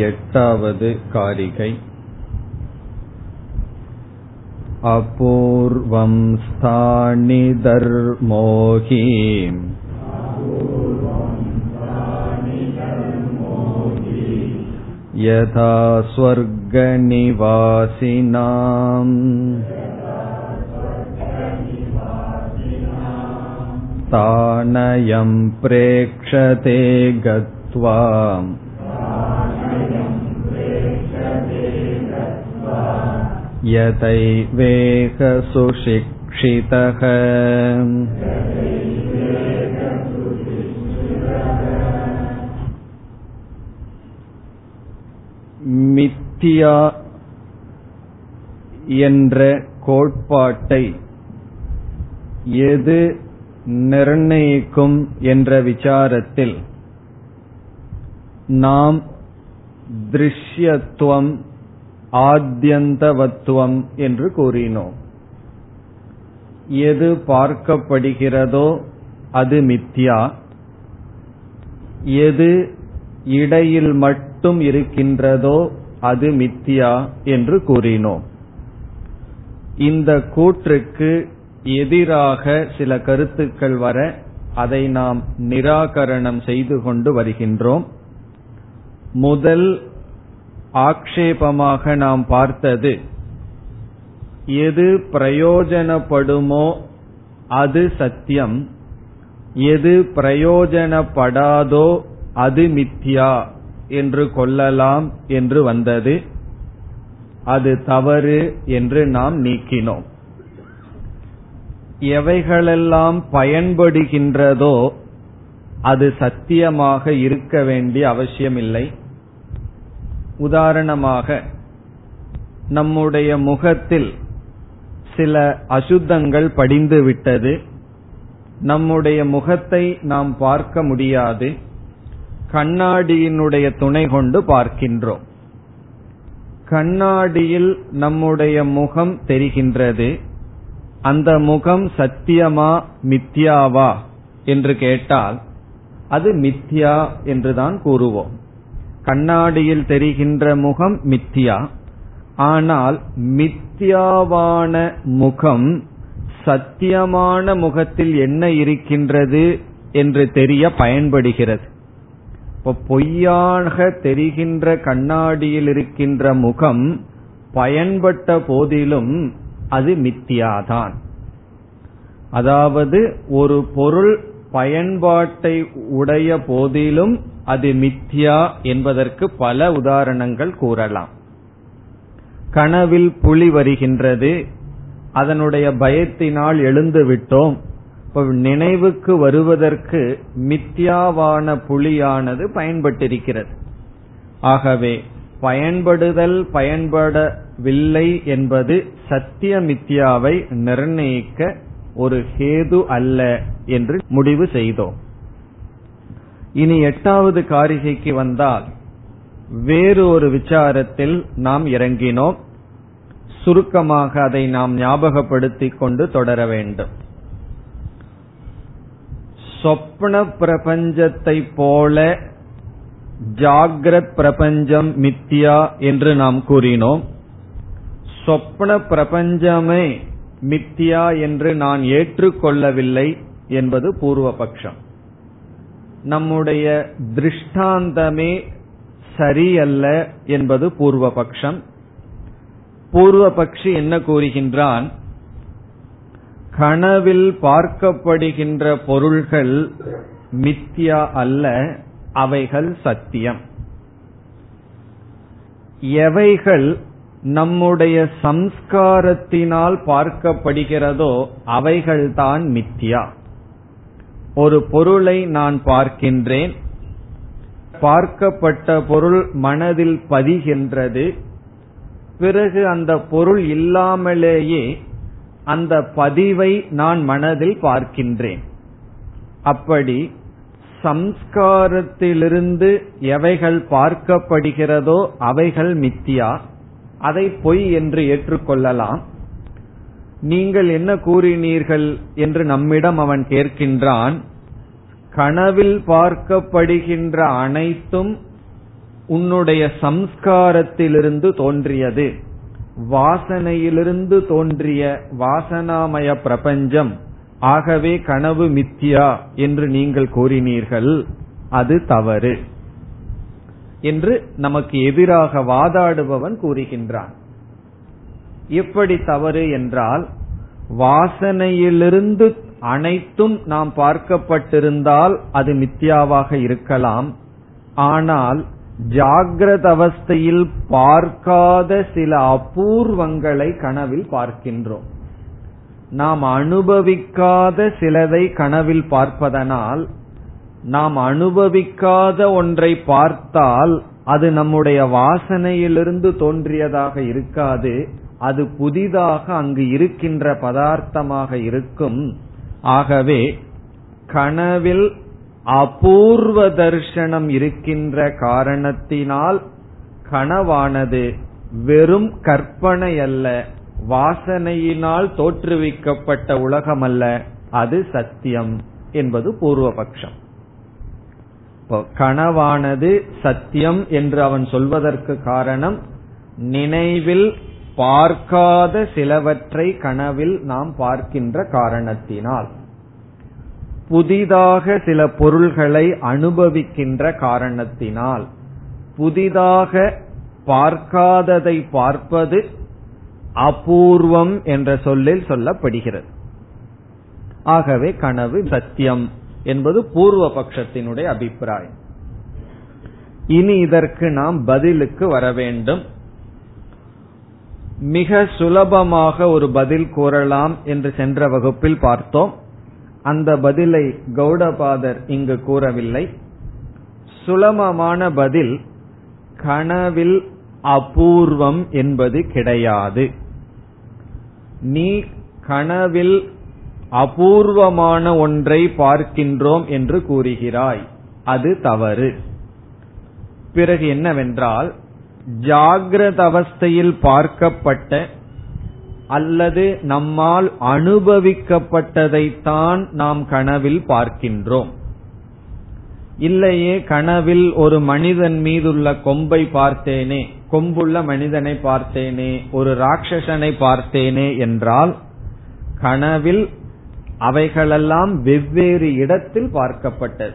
एटावद् कारिकै अपूर्वं स्थानि धर्मोहि यथा स्वर्गनिवासिनाम् तानयं प्रेक्षते गत्वा यतैवेह सुशिक्षितः மித்தியா என்ற கோட்பாட்டை எது நிர்ணயிக்கும் என்ற விசாரத்தில் நாம் திருஷ்யத்துவம் ஆத்தியந்தவத்துவம் என்று கூறினோம். எது பார்க்கப்படுகிறதோ அது மித்யா. எது இடையில் மட்டும் இருக்கின்றதோ அது மித்தியா என்று கூறினோம். இந்த கூற்றுக்கு எதிராக சில கருத்துக்கள் வர அதை நாம் நிராகரணம் செய்து கொண்டு வருகின்றோம். முதல் ஆக்ஷேபமாக நாம் பார்த்தது. எது பிரயோஜனப்படுமோ அது சத்தியம். எது பிரயோஜனப்படாதோ அது மித்யா என்று கொள்ளலாம் என்று வந்தது. அது தவறு என்று நாம் நீக்கினோம். எவைகளெல்லாம் பயன்படுகின்றதோ அது சத்தியமாக இருக்க வேண்டிய அவசியமில்லை. உதாரணமாக நம்முடைய முகத்தில் சில அசுத்தங்கள் படிந்து விட்டது. நம்முடைய முகத்தை நாம் பார்க்க முடியாது. கண்ணாடியினுடைய துணை கொண்டு பார்க்கின்றோம். கண்ணாடியில் நம்முடைய முகம் தெரிகின்றது. அந்த முகம் சத்தியமா மித்யாவா என்று கேட்டால் அது மித்யா என்றுதான் கூறுவோம். கண்ணாடியில் தெரிகின்ற முகம் மித்தியா ஆனால் மித்தியாவான முகம் சத்தியமான முகத்தில் என்ன இருக்கின்றது என்று தெரிய பயன்படுகிறது. இப்போ பொய்யாக தெரிகின்ற கண்ணாடியில் இருக்கின்ற முகம் பயன்பட்ட போதிலும் அது மித்தியாதான் அதாவது ஒரு பொருள் பயன்பாட்டை உடைய போதிலும் அது மித்யா என்பதற்கு பல உதாரணங்கள் கூறலாம். கனவில் புலி வருகின்றது. அதனுடைய பயத்தினால் எழுந்து விட்டோம். நினைவுக்கு வருவதற்கு மித்யாவான புலியானது பயன்பட்டிருக்கிறது. ஆகவே பயன்படுதல் பயன்படவில்லை என்பது சத்திய மித்யாவை நிர்ணயிக்க ஒரு ஹேது அல்ல என்று முடிவு செய்தோம். இனி எட்டாவது காரிகைக்கு வந்தால் வேறு ஒரு விசாரத்தில் நாம் இறங்கினோம். சுருக்கமாக அதை நாம் ஞாபகப்படுத்திக் கொண்டு தொடர வேண்டும். சொப்ன பிரபஞ்சத்தை போல ஜாகிரத் பிரபஞ்சம் மித்தியா என்று நாம் கூறினோம். சொப்ன பிரபஞ்சமே மித்தியா என்று நான் ஏற்றுக்கொள்ளவில்லை என்பது பூர்வபக்ஷம். நம்முடைய திருஷ்டாந்தமே சரியல்ல என்பது பூர்வபக்ஷம். பூர்வபக்ஷி என்ன கூறுகின்றான்? கனவில் பார்க்கப்படுகின்ற பொருள்கள் மித்யா அல்ல அவைகள் சத்தியம். எவைகள் நம்முடைய சம்ஸ்காரத்தினால் பார்க்கப்படுகிறதோ அவைகள்தான் மித்யா. ஒரு பொருளை நான் பார்க்கின்றேன். பார்க்கப்பட்ட பொருள் மனதில் பதிகின்றது. பிறகு அந்த பொருள் இல்லாமலேயே அந்த பதிவை நான் மனதில் பார்க்கின்றேன். அப்படி சம்ஸ்காரத்திலிருந்து எவைகள் பார்க்கப்படுகிறதோ அவைகள் மித்தியா. அதை பொய் என்று ஏற்றுக்கொள்ளலாம். நீங்கள் என்ன கூறினீர்கள் என்று நம்மிடம் அவன் கேட்கின்றான். கனவில் பார்க்கப்படுகின்ற அனைத்தும் உன்னுடைய சம்ஸ்காரத்திலிருந்து தோன்றியது. வாசனையிலிருந்து தோன்றிய வாசனாமய பிரபஞ்சம். ஆகவே கனவு மித்தியா என்று நீங்கள் கூறினீர்கள். அது தவறு. என்று நமக்கு எதிராக வாதாடுபவன் கூறுகின்றான். எப்படி தவறு என்றால் வாசனையிலிருந்து அனைத்தும் நாம் பார்க்கப்பட்டிருந்தால் அது மித்யாவாக இருக்கலாம். ஆனால் ஜாகிரத அவஸ்தையில் பார்க்காத சில அபூர்வங்களை கனவில் பார்க்கின்றோம். நாம் அனுபவிக்காத சிலதை கனவில் பார்ப்பதனால் நாம் அனுபவிக்காத ஒன்றை பார்த்தால் அது நம்முடைய வாசனையிலிருந்து தோன்றியதாக இருக்காது. அது புதிதாக அங்கு இருக்கின்ற பதார்த்தமாக இருக்கும். ஆகவே கனவில் அபூர்வ தர்ஷனம் இருக்கின்ற காரணத்தினால் கனவானது வெறும் கற்பனை அல்ல வாசனையினால் தோற்றுவிக்கப்பட்ட உலகம் அல்ல அது சத்தியம் என்பது பூர்வபக்ஷம். கனவானது சத்தியம் என்று அவன் சொல்வதற்கு காரணம் நினைவில் பார்க்காத சிலவற்றை கனவில் நாம் பார்க்கின்ற காரணத்தினால். புதிதாக சில பொருள்களை அனுபவிக்கின்ற காரணத்தினால். புதிதாக பார்க்காததை பார்ப்பது அபூர்வம் என்ற சொல்லில் சொல்லப்படுகிறது. ஆகவே கனவு சத்தியம் என்பது பூர்வ பட்சத்தினுடைய அபிப்பிராயம். இனி இதற்கு நாம் பதிலுக்கு வர வேண்டும். மிக சுலபமாக ஒரு பதில் கூறலாம் என்று சென்ற வகுப்பில் பார்த்தோம். அந்த பதிலை கௌடபாதர் இங்கு கூறவில்லை. சுலபமான பதில் கனவில் அபூர்வம் என்பது கிடையாது. நீ கனவில் அபூர்வமான ஒன்றை பார்க்கின்றோம் என்று கூறுகிறாய். அது தவறு. பிறகு என்னவென்றால் ஜாகிரத அவஸ்தையில் பார்க்கப்பட்ட அல்லது நம்மால் அனுபவிக்கப்பட்டதைத்தான் நாம் கனவில் பார்க்கின்றோம். இல்லையே கனவில் ஒரு மனிதன் மீதுள்ள கொம்பை பார்த்தேனே கொம்புள்ள மனிதனை பார்த்தேனே ஒரு ராட்சசனை பார்த்தேனே என்றால் கனவில் அவைகளெல்லாம் வெவ்வேறு இடத்தில் பார்க்கப்பட்டது.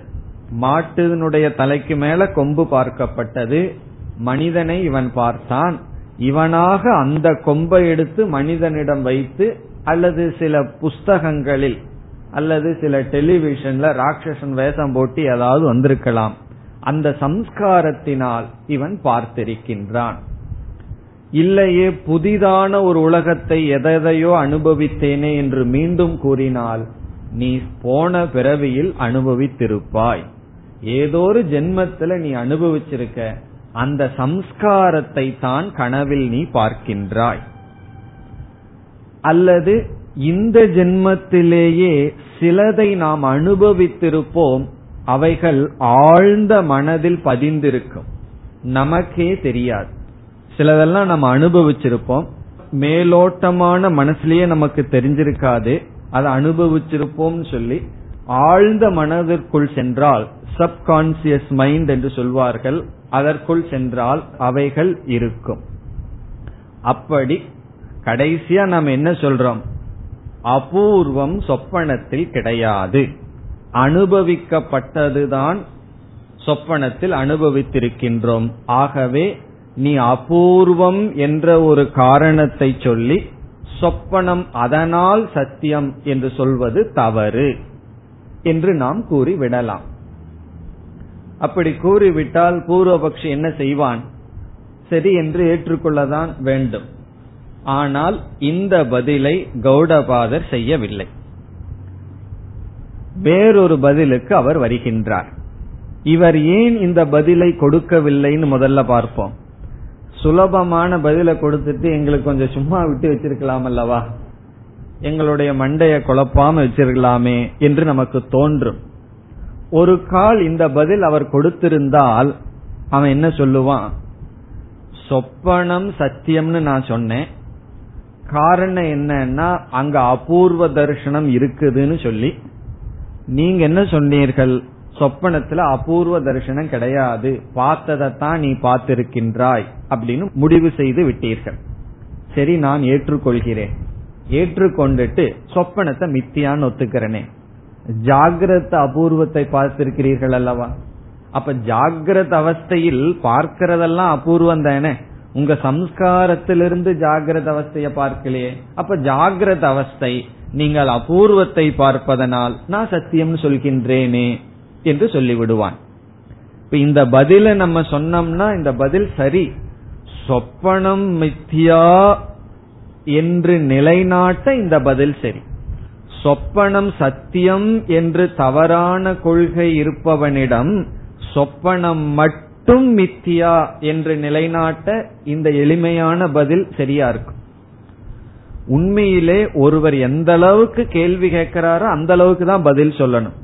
மாட்டினுடைய தலைக்கு மேல கொம்பு பார்க்கப்பட்டது மனிதனை இவன் பார்த்தான். இவனாக அந்த கொம்பை எடுத்து மனிதனிடம் வைத்து அல்லது சில புஸ்தகங்களில் அல்லது சில டெலிவிஷன்ல ராட்சசன் வேஷம் போட்டு ஏதாவது வந்திருக்கலாம். அந்த சம்ஸ்காரத்தினால் இவன் பார்த்திருக்கின்றான். இல்லையே புதிதான ஒரு உலகத்தை எதையோ அனுபவித்தேனே என்று மீண்டும் கூறினால் நீ போன பிறவியில் அனுபவித்திருப்பாய். ஏதோ ஒரு ஜென்மத்துல நீ அனுபவிச்சிருக்க அந்த சம்ஸ்காரத்தை தான் கனவில் நீ பார்க்கின்றாய். அல்லது இந்த ஜென்மத்திலேயே சிலதை நாம் அனுபவித்திருப்போம் அவைகள் ஆழ்ந்த மனதில் பதிந்திருக்கும். நமக்கே தெரியாது. சிலதெல்லாம் நம்ம அனுபவிச்சிருப்போம். மேலோட்டமான மனசுலயே நமக்கு தெரிஞ்சிருக்காது. அதை அனுபவிச்சிருப்போம் சொல்லி ஆழ்ந்த மனதிற்குள் சென்றால் சப்கான்சியஸ் மைண்ட் என்று சொல்வார்கள். அதற்குள் சென்றால் அவைகள் இருக்கும். அப்படி கடைசியா நாம் என்ன சொல்றோம்? அபூர்வம் சொப்பனத்தில் கிடையாது. அனுபவிக்கப்பட்டதுதான் சொப்பனத்தில் அனுபவித்திருக்கின்றோம். ஆகவே நீ அபூர்வம் என்ற ஒரு காரணத்தை சொல்லி சொப்பனம் அதனால் சத்தியம் என்று சொல்வது தவறு என்று நாம் கூறிவிடலாம். அப்படி கூறிவிட்டால் பூர்வபக்ஷி என்ன செய்வான்? சரி என்று ஏற்றுக்கொள்ளதான் வேண்டும். ஆனால் இந்த பதிலை கௌடபாதர் செய்யவில்லை. வேறொரு பதிலுக்கு அவர் வருகின்றார். இவர் ஏன் இந்த பதிலை கொடுக்கவில்லைன்னு முதல்ல பார்ப்போம். சுலபமான பதிலை கொடுத்துட்டு எங்களுக்கு கொஞ்சம் சும்மா விட்டு வச்சிருக்கலாம் அல்லவா? எங்களுடைய மண்டைய குழப்பாம வச்சிருக்கலாமே என்று நமக்கு தோன்றும். ஒரு கால் இந்த பதில் அவர் கொடுத்திருந்தால் அவன் என்ன சொல்லுவான்? சொப்பனம் சத்தியம்னு நான் சொன்னேன். காரணம் என்னன்னா அங்க அபூர்வ தரிசனம் இருக்குதுன்னு சொல்லி. நீங்க என்ன சொன்னீர்கள்? சொப்பனத்துல அபூர்வ தரிசனம் கிடையாது. பார்த்ததைத்தான் நீ பார்த்திருக்கின்றாய் அப்படின்னு முடிவு செய்து விட்டீர்கள். சரி நான் ஏற்றுக்கொள்கிறேன். ஏற்றுக்கொண்டுட்டு சொப்பனத்தை மித்தியான்னு ஒத்துக்கிறனே. ஜாகிரத அபூர்வத்தை பார்த்திருக்கிறீர்கள் அல்லவா? அப்ப ஜாகிரத அவஸ்தையில் பார்க்கிறதெல்லாம் அபூர்வம் தானே? உங்க சம்ஸ்காரத்திலிருந்து ஜாகிரத அவஸ்தைய பார்க்கலையே. அப்ப ஜாகிரத அவஸ்தை நீங்கள் அபூர்வத்தை பார்ப்பதனால் நான் சத்தியம் சொல்கின்றேனே என்று சொல்லிவிடுவான். இப்ப இந்த பதில நம்ம சொன்னோம்னா இந்த பதில் சரி. சொப்பனம் மித்தியா என்று நிலைநாட்ட இந்த பதில் சரி. சொப்பனம் சத்தியம் என்று தவறான கொள்கை இருப்பவனிடம் சொப்பனம் மட்டும் மித்தியா என்று நிலைநாட்ட இந்த எளிமையான பதில் சரியா இருக்கும். உண்மையிலே ஒருவர் எந்த அளவுக்கு கேள்வி கேட்கிறாரோ அந்த அளவுக்கு தான் பதில் சொல்லணும்.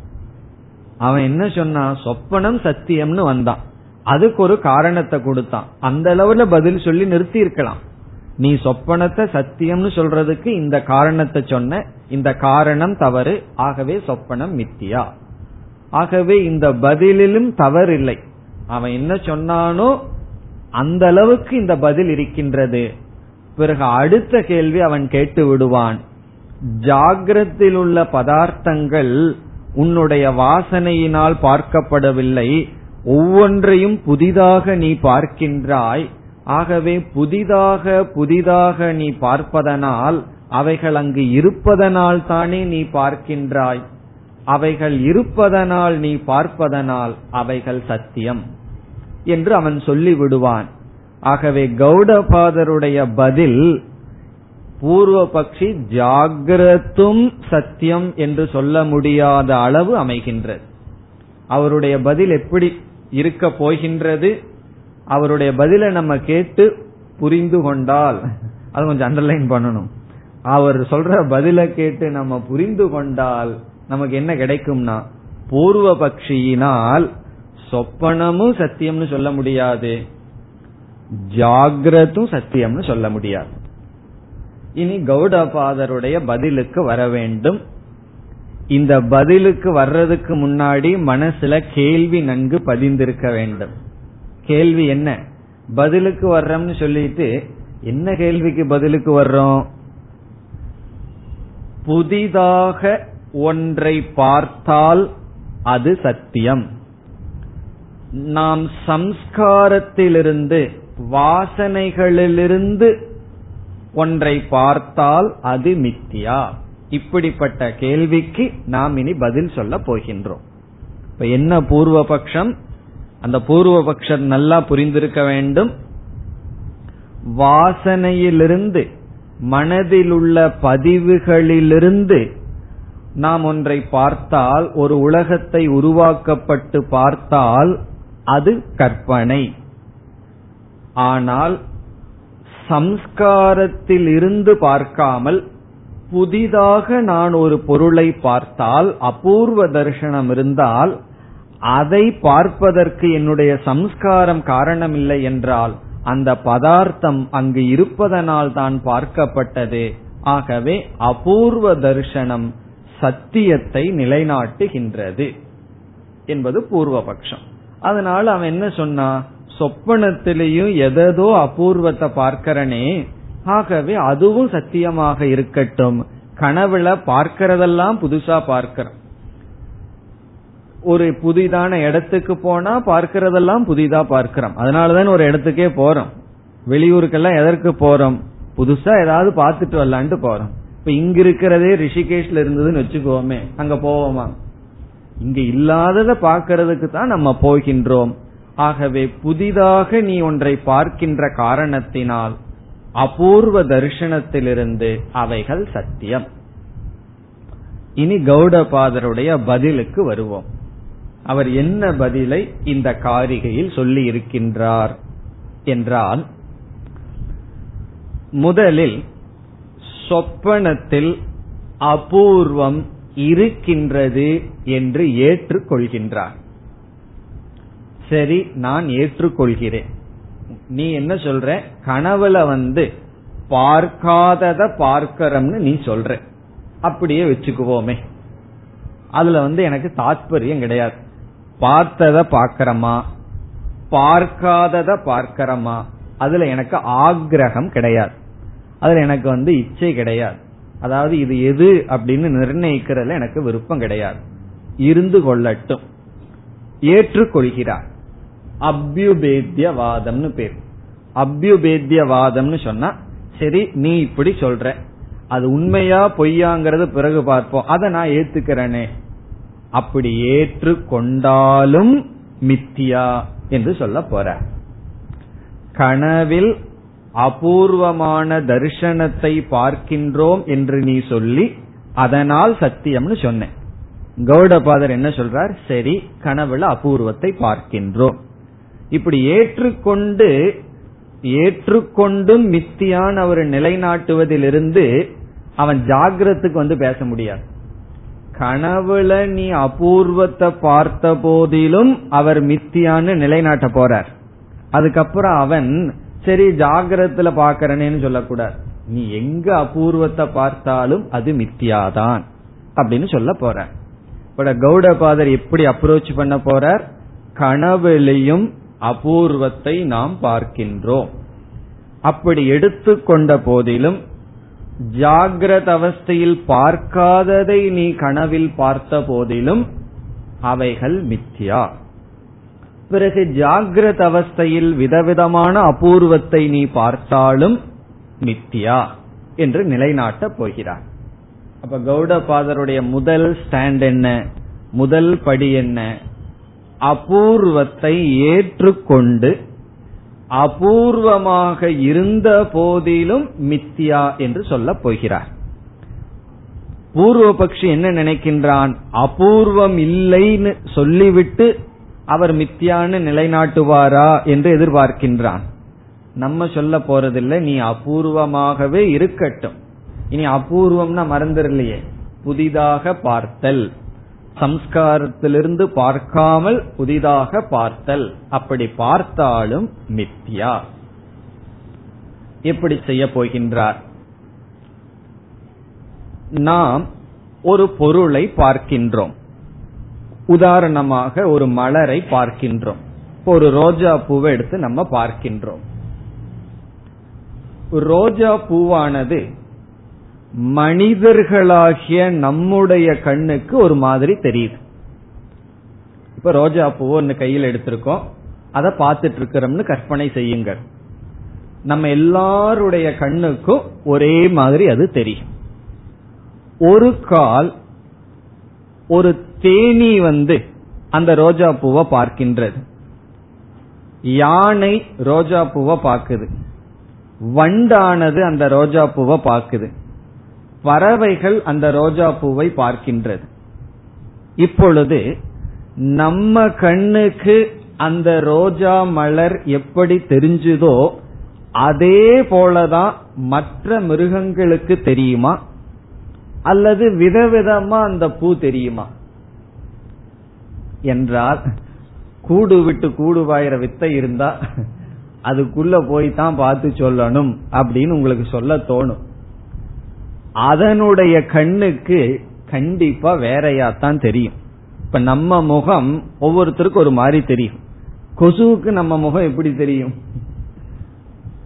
அவன் என்ன சொன்னா சொப்பனம் சத்தியம்னு வந்தான். அதுக்கு ஒரு காரணத்தை கொடுத்தான். அந்த அளவுல பதில் சொல்லி நிறுத்தி இருக்கலாம் நீ சொப்பனத்தை சத்தியம்னு சொல்றதுக்கு இந்த காரணத்தை சொன்ன இந்த காரணம் தவறு ஆகவே சொப்பனம் மித்தியா. ஆகவே இந்த பதிலிலும் தவறு இல்லை அவன் என்ன சொன்னானோ அந்த அளவுக்கு இந்த பதில் இருக்கின்றது. பிறகு அடுத்த கேள்வி அவன் கேட்டு விடுவான். ஜாகிரத்தில் உள்ள பதார்த்தங்கள் உன்னுடைய வாசனையினால் பார்க்கப்படவில்லை. ஒவ்வொன்றையும் புதிதாக நீ பார்க்கின்றாய். ஆகவே புதிதாக புதிதாக நீ பார்ப்பதனால் அவைகள் அங்கு இருப்பதனால் தானே நீ பார்க்கின்றாய். அவைகள் இருப்பதனால் நீ பார்ப்பதனால் அவைகள் சத்தியம் என்று அவன் சொல்லிவிடுவான். ஆகவே கௌடபாதருடைய பதில் பூர்வபக்ஷி ஜாகிரத்தும் சத்தியம் என்று சொல்ல முடியாத அளவு அமைகின்றது. அவருடைய பதில் எப்படி இருக்க போகின்றது? அவருடைய பதிலை நம்ம கேட்டு புரிந்து கொண்டால் அது கொஞ்சம் அண்டர்லைன் பண்ணணும். அவர் சொல்ற பதில கேட்டு நம்ம புரிந்து கொண்டால் நமக்கு என்ன கிடைக்கும்னா பூர்வ பக்ஷியினால் சொப்பனமும் சத்தியம்னு சொல்ல முடியாது ஜாகிரதும் சத்தியம்னு சொல்ல முடியாது. இனி கௌடபாதருடைய பதிலுக்கு வர வேண்டும். இந்த பதிலுக்கு வர்றதுக்கு முன்னாடி மனசுல கேள்வி நன்கு பதிந்திருக்க வேண்டும். கேள்வி என்ன? பதிலுக்கு வர்றோம்னு சொல்லிட்டு என்ன கேள்விக்கு பதிலுக்கு வர்றோம்? புதிதாக ஒன்றை பார்த்தால் அது சத்தியம். நாம் சம்ஸ்காரத்திலிருந்து வாசனைகளிலிருந்து ஒன்றை பார்த்தால் அது மித்தியா? இப்படிப்பட்ட கேள்விக்கு நாம் இனி பதில் சொல்ல போகின்றோம். இப்ப என்ன பூர்வபக்ஷம்? அந்த பூர்வபக்ஷம் நல்லா புரிந்திருக்க வேண்டும். வாசனையிலிருந்து மனதில் உள்ள பதிவுகளிலிருந்து நாம் ஒன்றை பார்த்தால் ஒரு உலகத்தை உருவாக்கப்பட்டு பார்த்தால் அது கற்பனை. ஆனால் சம்ஸ்காரத்தில் இருந்து பார்க்காமல் புதிதாக நான் ஒரு பொருளை பார்த்தால் அபூர்வ தரிசனம் இருந்தால் அதை பார்ப்பதற்கு என்னுடைய சம்ஸ்காரம் காரணமில்லை என்றால் அந்த பதார்த்தம் அங்கு இருப்பதனால் தான் பார்க்கப்பட்டது. ஆகவே அபூர்வ தர்ஷனம் சத்தியத்தை நிலைநாட்டுகின்றது என்பது பூர்வபக்ஷம். அதனால அவன் என்ன சொன்னா சொப்பனத்திலையும் எதோ அபூர்வத்தை பார்க்கிறனே ஆகவே அதுவும் சத்தியமாக இருக்கட்டும். கனவுல பார்க்கிறதெல்லாம் புதுசா பார்க்கிறோம். ஒரு புதிதான இடத்துக்கு போனா பார்க்கறதெல்லாம் புதிதா பார்க்கிறோம். அதனாலதான் ஒரு இடத்துக்கே போறோம். வெளியூருக்கெல்லாம் எதற்கு போறோம்? புதுசா ஏதாவது பார்த்துட்டு வரலான்ட்டு போறோம். இப்ப இங்க இருக்கிறதே ரிஷிகேஷ்ல இருந்ததுன்னு வச்சுக்கோமே அங்க போவோமா? இங்க இல்லாதத பார்க்கறதுக்கு தான் நம்ம போகின்றோம். ஆகவே புதிதாக நீ ஒன்றை பார்க்கின்ற காரணத்தினால் அபூர்வ தரிசனத்திலிருந்து அவைகள் சத்தியம். இனி கௌடபாதருடைய பதிலுக்கு வருவோம். அவர் என்ன பதிலை இந்த காரிகையில் சொல்லி இருக்கின்றார் என்றால் முதலில் சொப்பனத்தில் அபூர்வம் இருக்கின்றது என்று ஏற்றுக்கொள்கின்றார். சரி நான் ஏற்றுக்கொள்கிறேன். நீ என்ன சொல்ற? கனவுல வந்து பார்க்காதத பார்க்கிறம்னு நீ சொல்ற. அப்படியே வச்சுக்குவோமே. அதுல வந்து எனக்கு தாத்பரியம் கிடையாது. பார்த்தத பாக்கிறோமா பார்க்காதத பார்க்கிறோமா? அதுல எனக்கு ஆக்ரகம் கிடையாது. அதுல எனக்கு வந்து இச்சை கிடையாது. அதாவது இது எது அப்படின்னு நிர்ணயிக்கிறதுல எனக்கு விருப்பம் கிடையாது. இருந்து கொள்ளட்டும். ஏற்றுக்கொள்கிறார். அபியுபேத்தியவாதம்னு பேர். அபியுபேத்தியவாதம்னு சொன்னா சரி நீ இப்படி சொல்ற. அது உண்மையா பொய்யாங்கிறது பிறகு பார்ப்போம். அதை நான் ஏத்துக்கிறேனே. அப்படி ஏற்று கொண்டாலும் மித்தியா என்று சொல்ல போற. கனவில் அபூர்வமான தரிசனத்தை பார்க்கின்றோம் என்று நீ சொல்லி அதனால் சத்தியம்னு சொன்னேன். கௌடபாதர் என்ன சொல்றார்? சரி கனவுல அபூர்வத்தை பார்க்கின்றோம். இப்படி ஏற்றுக்கொண்டு ஏற்றுக்கொண்டும் மித்தியான் அவர் நிலைநாட்டுவதிலிருந்து அவன் ஜாகிரத்துக்கு வந்து பேச முடியாது. கனவுல நீ அபூர்வத்தை பார்த்த போதிலும் அவர் மித்தியான்னு நிலைநாட்ட போறார். அதுக்கப்புறம் அவன் சரி ஜாகிரத்துல பாக்கிறனேன்னு சொல்லக்கூடாது. நீ எங்க அபூர்வத்தை பார்த்தாலும் அது மித்தியாதான் அப்படின்னு சொல்ல போற இப்ப கௌடபாதர் எப்படி அப்ரோச் பண்ண போறார்? கனவுலையும் அபூர்வத்தை நாம் பார்க்கின்றோம். அப்படி எடுத்துக்கொண்ட போதிலும் ஜாகிரத அவஸ்தையில் பார்க்காததை நீ கனவில் பார்த்த போதிலும் அவைகள் மித்யா. பிறகு ஜாகிரத அவஸ்தையில் விதவிதமான அபூர்வத்தை நீ பார்த்தாலும் மித்யா என்று நிலைநாட்டப் போகிறார். அப்ப கௌடபாதருடைய முதல் ஸ்டாண்ட் என்ன? முதல் படி என்ன? அபூர்வத்தை ஏற்றுக்கொண்டு அபூர்வமாக இருந்த போதிலும் மித்தியா என்று சொல்ல போகிறார். பூர்வபக்ஷி என்ன நினைக்கின்றான்? அபூர்வம் இல்லைன்னு சொல்லிவிட்டு அவர் மித்தியான்னு நிலைநாட்டுவாரா என்று எதிர்பார்க்கின்றான். நம்ம சொல்ல போறதில்லை நீ அபூர்வமாகவே இருக்கட்டும். இனி அபூர்வம்னா மறந்துடலையே. புதிதாக பார்த்தல். சம்ஸ்காரத்திலிருந்து பார்க்காமல் புதிதாக பார்த்தல். அப்படி பார்த்தாலும் மித்யா. எப்படி செய்ய போகின்றார். நாம் ஒரு பொருளை பார்க்கின்றோம். உதாரணமாக ஒரு மலரை பார்க்கின்றோம். ஒரு ரோஜா பூவை எடுத்து நம்ம பார்க்கின்றோம். ரோஜா பூவானது மனிதர்களாகிய நம்முடைய கண்ணுக்கு ஒரு மாதிரி தெரியுது. இப்ப ரோஜா பூ ஒன்னு கையில் எடுத்திருக்கோம். அதை பார்த்துட்டு இருக்கிறோம்னு கற்பனை செய்யுங்கள். நம்ம எல்லாருடைய கண்ணுக்கும் ஒரே மாதிரி அது தெரியும். ஒரு கால் ஒரு தேனி வந்து அந்த ரோஜா பூவை பார்க்கின்றது. யானை ரோஜா பூவை பார்க்குது. வண்டானது அந்த ரோஜா பூவை பார்க்குது. பறவைகள் அந்த ரோஜா பூவை பார்க்கின்றது. இப்பொழுது நம்ம கண்ணுக்கு அந்த ரோஜா மலர் எப்படி தெரிஞ்சுதோ அதே போலதான் மற்ற மிருகங்களுக்கு தெரியுமா? அல்லது விதவிதமா அந்த பூ தெரியுமா? என்றால் கூடு விட்டு கூடு வாயிற வித்தை இருந்தா அதுக்குள்ள போய் தான் பார்த்து சொல்லணும் அப்படின்னு உங்களுக்கு சொல்ல தோணும். அதனுடைய கண்ணுக்கு கண்டிப்பா வேறையாத்தான் தெரியும். இப்ப நம்ம முகம் ஒவ்வொருத்தருக்கும் ஒரு மாதிரி தெரியும். கொசுவுக்கு நம்ம முகம் எப்படி தெரியும்?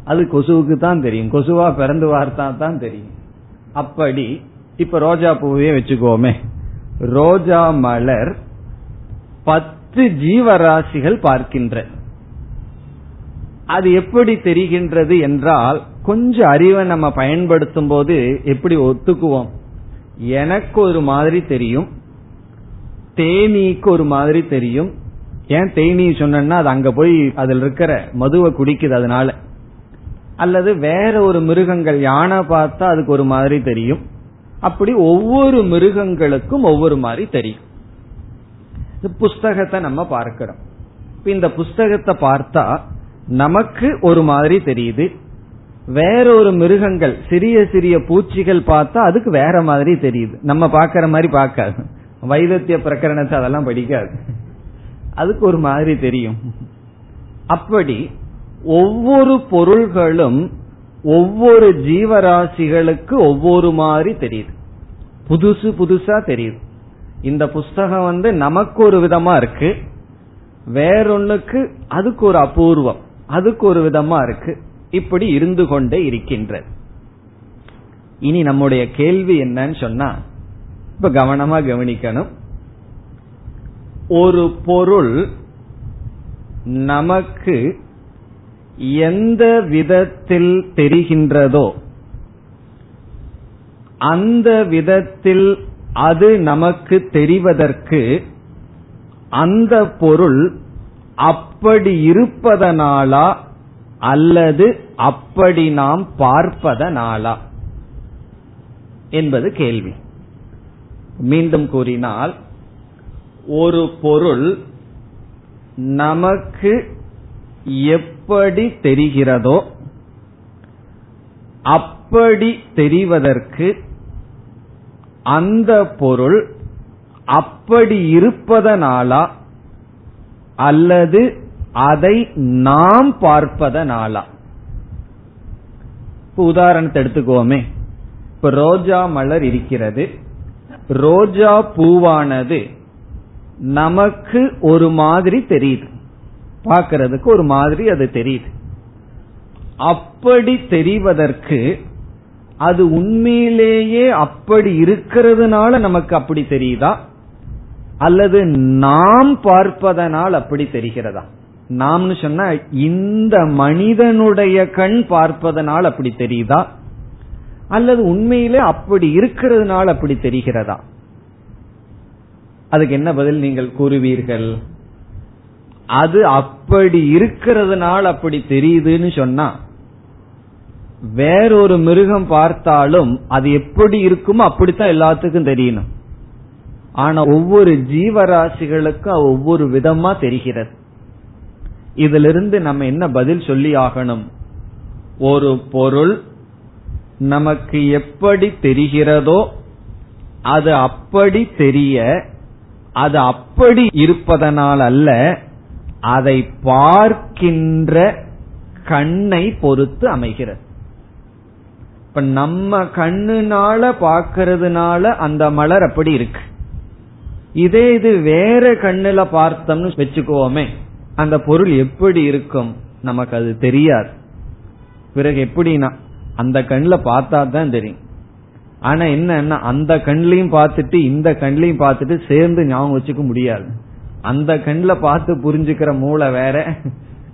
அது கொசுவுக்கு தான் தெரியும். கொசுவா பிறந்து வார்த்தா தான் தெரியும். அப்படி இப்ப ரோஜா பூவையே வச்சுக்கோமே. ரோஜா மலர் பத்து ஜீவராசிகள் பார்க்கின்ற. அது எப்படி தெரிகின்றது என்றால் கொஞ்சம் அறிவை நம்ம பயன்படுத்தும் போது எப்படி ஒத்துக்குவோம்? எனக்கு ஒரு மாதிரி தெரியும். தேனீக்கு ஒரு மாதிரி தெரியும். ஏன் தேனி சொன்னா அது அங்க போய் அதில் இருக்கிற மதுவை குடிக்குது அதனால. அல்லது வேற ஒரு மிருகங்கள் யானை பார்த்தா அதுக்கு ஒரு மாதிரி தெரியும். அப்படி ஒவ்வொரு மிருகங்களுக்கும் ஒவ்வொரு மாதிரி தெரியும். புஸ்தகத்தை நம்ம பார்க்கிறோம். இந்த புஸ்தகத்தை பார்த்தா நமக்கு ஒரு மாதிரி தெரியுது. வேற ஒரு மிருகங்கள் சிறிய சிறிய பூச்சிகள் பார்த்தா அதுக்கு வேற மாதிரி தெரியுது. நம்ம பாக்கிற மாதிரி பார்க்காது. வைதத்திய பிரகரணத்தை அதெல்லாம் படிக்காது. அதுக்கு ஒரு மாதிரி தெரியும். அப்படி ஒவ்வொரு பொருள்களும் ஒவ்வொரு ஜீவராசிகளுக்கு ஒவ்வொரு மாதிரி தெரியுது. புதுசு புதுசா தெரியுது. இந்த புஸ்தகம் வந்து நமக்கு ஒரு விதமா இருக்கு. வேறொன்னுக்கு அதுக்கு ஒரு அபூர்வம். அதுக்கு ஒரு விதமா இருக்கு. இப்படி இருந்து கொண்டே இருக்கின்றது. இனி நம்முடைய கேள்வி என்னன்னு சொன்னா இப்ப கவனமா கவனிக்கணும். ஒரு பொருள் நமக்கு எந்த விதத்தில் தெரிகின்றதோ அந்த விதத்தில் அது நமக்கு தெரிவதற்கு அந்த பொருள் அப்படி இருப்பதனாலா அல்லது அப்படி நாம் பார்ப்பதனாலா என்பது கேள்வி. மீண்டும் கூறினால் ஒரு பொருள் நமக்கு எப்படி தெரிகிறதோ அப்படி தெரிவதற்கு அந்த பொருள் அப்படி இருப்பதனாலா அல்லது அதை நாம் பார்ப்பதனாலா. இப்ப உதாரணத்தை எடுத்துக்கோமே. இப்ப ரோஜா மலர் இருக்கிறது. ரோஜா பூவானது நமக்கு ஒரு மாதிரி தெரியுது. பார்க்கறதுக்கு ஒரு மாதிரி அது தெரியுது. அப்படி தெரிவதற்கு அது உண்மையிலேயே அப்படி இருக்கிறதுனால நமக்கு அப்படி தெரியுதா? அல்லது நாம் பார்ப்பதனால் அப்படி தெரிகிறதா? நாம்னு சொன்னா இந்த மனிதனுடைய கண் பார்ப்பதனால் அப்படி தெரியுதா? அல்லது உண்மையிலே அப்படி இருக்கிறதுனால அப்படி தெரிகிறதா? அதுக்கு என்ன பதில் நீங்கள் கூறுவீர்கள்? அது அப்படி இருக்கிறதுனால அப்படி தெரியுதுன்னு சொன்னா வேறொரு மிருகம் பார்த்தாலும் அது எப்படி இருக்குமோ அப்படித்தான் எல்லாத்துக்கும் தெரியணும். ஆனா ஒவ்வொரு ஜீவராசிகளுக்கும் ஒவ்வொரு விதமா தெரிகிறது. இதிலிருந்து நம்ம என்ன பதில் சொல்லி ஆகணும்? ஒரு பொருள் நமக்கு எப்படி தெரிகிறதோ அது அப்படி தெரிய அது அப்படி இருப்பதனால் அல்ல அதை பார்க்கின்ற கண்ணை பொறுத்து அமைகிறது. இப்ப நம்ம கண்ணுனால பார்க்கறதுனால அந்த மலர் அப்படி இருக்கு. இதே இது வேற கண்ணுல பார்த்தோம்னு வச்சுக்கோமே அந்த பொருள் எப்படி இருக்கும் நமக்கு அது தெரியாது. பிறகு எப்படின்னா அந்த கண்ணில் பார்த்தா தான் தெரியும். ஆனா என்ன அந்த கண்லையும் பார்த்துட்டு இந்த கண்லையும் பார்த்துட்டு சேர்ந்து ஞாபகம் வச்சுக்க முடியாது. அந்த கண்ணில் பார்த்து புரிஞ்சுக்கிற மூளை வேற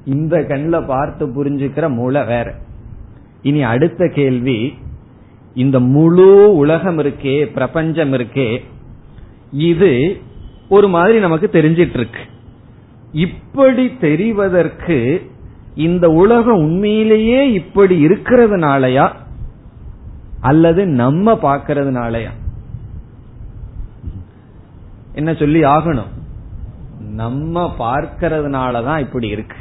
இந்த கண்ணில் பார்த்து புரிஞ்சுக்கிற மூளை வேற. இனி அடுத்த கேள்வி இந்த முழு உலகம் இருக்கே பிரபஞ்சம் இருக்கே இது ஒரு மாதிரி நமக்கு தெரிஞ்சிட்டு இருக்கு இப்படி தெரிவதற்கு இந்த உலகம் உண்மையிலேயே இப்படி இருக்கிறதுனாலயா? அல்லது நம்ம பார்க்கறதுனாலயா? என்ன சொல்லி ஆகணும்? நம்ம பார்க்கறதுனாலதான் இப்படி இருக்கு.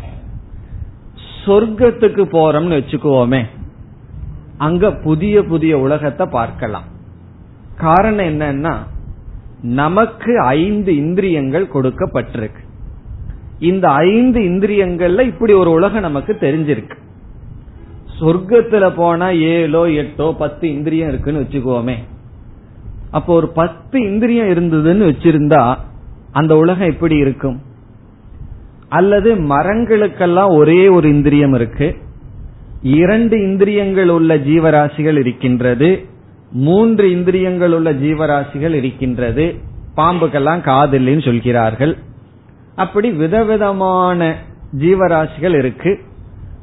சொர்க்கத்துக்கு போறோம்னு வச்சுக்குவோமே. அங்க புதிய புதிய உலகத்தை பார்க்கலாம். காரணம் என்னன்னா நமக்கு ஐந்து இந்திரியங்கள் கொடுக்கப்பட்டிருக்கு. இந்த ஐந்து இந்திரியங்கள்ல இப்படி ஒரு உலகம் நமக்கு தெரிஞ்சிருக்கு. சொர்க்கத்துல போனா ஏழோ எட்டோ பத்து இந்திரியம் இருக்குன்னு வச்சுக்கோமே. அப்போ ஒரு பத்து இந்திரியம் இருந்ததுன்னு வச்சிருந்தா அந்த உலகம் எப்படி இருக்கும்? அல்லது மரங்களுக்கெல்லாம் ஒரே ஒரு இந்திரியம் இருக்கு. இரண்டு இந்திரியங்கள் உள்ள ஜீவராசிகள் இருக்கின்றது. மூன்று இந்திரியங்கள் உள்ள ஜீவராசிகள் இருக்கின்றது. பாம்புக்கெல்லாம் காதில்லைன்னு சொல்கிறார்கள். அப்படி விதவிதமான ஜீவராசிகள் இருக்கு.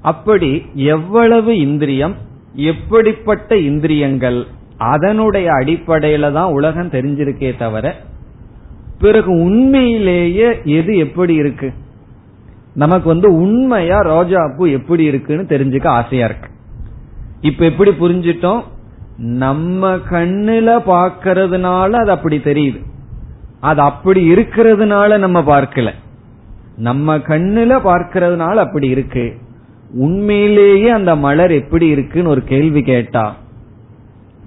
அப்படி எவ்வளவு இந்திரியம் எப்படிப்பட்ட இந்திரியங்கள் அதனுடைய அடிப்படையில தான் உலகம் தெரிஞ்சிருக்கே தவிர பிறகு உண்மையிலேயே எது எப்படி இருக்கு? நமக்கு வந்து உண்மையா ரோஜா பூ எப்படி இருக்குன்னு தெரிஞ்சுக்க ஆசையா இருக்கு. இப்ப எப்படி புரிஞ்சிட்டோம்? நம்ம கண்ணுல பாக்கிறதுனால அது அப்படி தெரியுது. அது அப்படி இருக்கிறதுனால நம்ம பார்க்கல. நம்ம கண்ணுல பார்க்கறதுனால அப்படி இருக்கு. உண்மையிலேயே அந்த மலர் எப்படி இருக்குன்னு ஒரு கேள்வி கேட்டா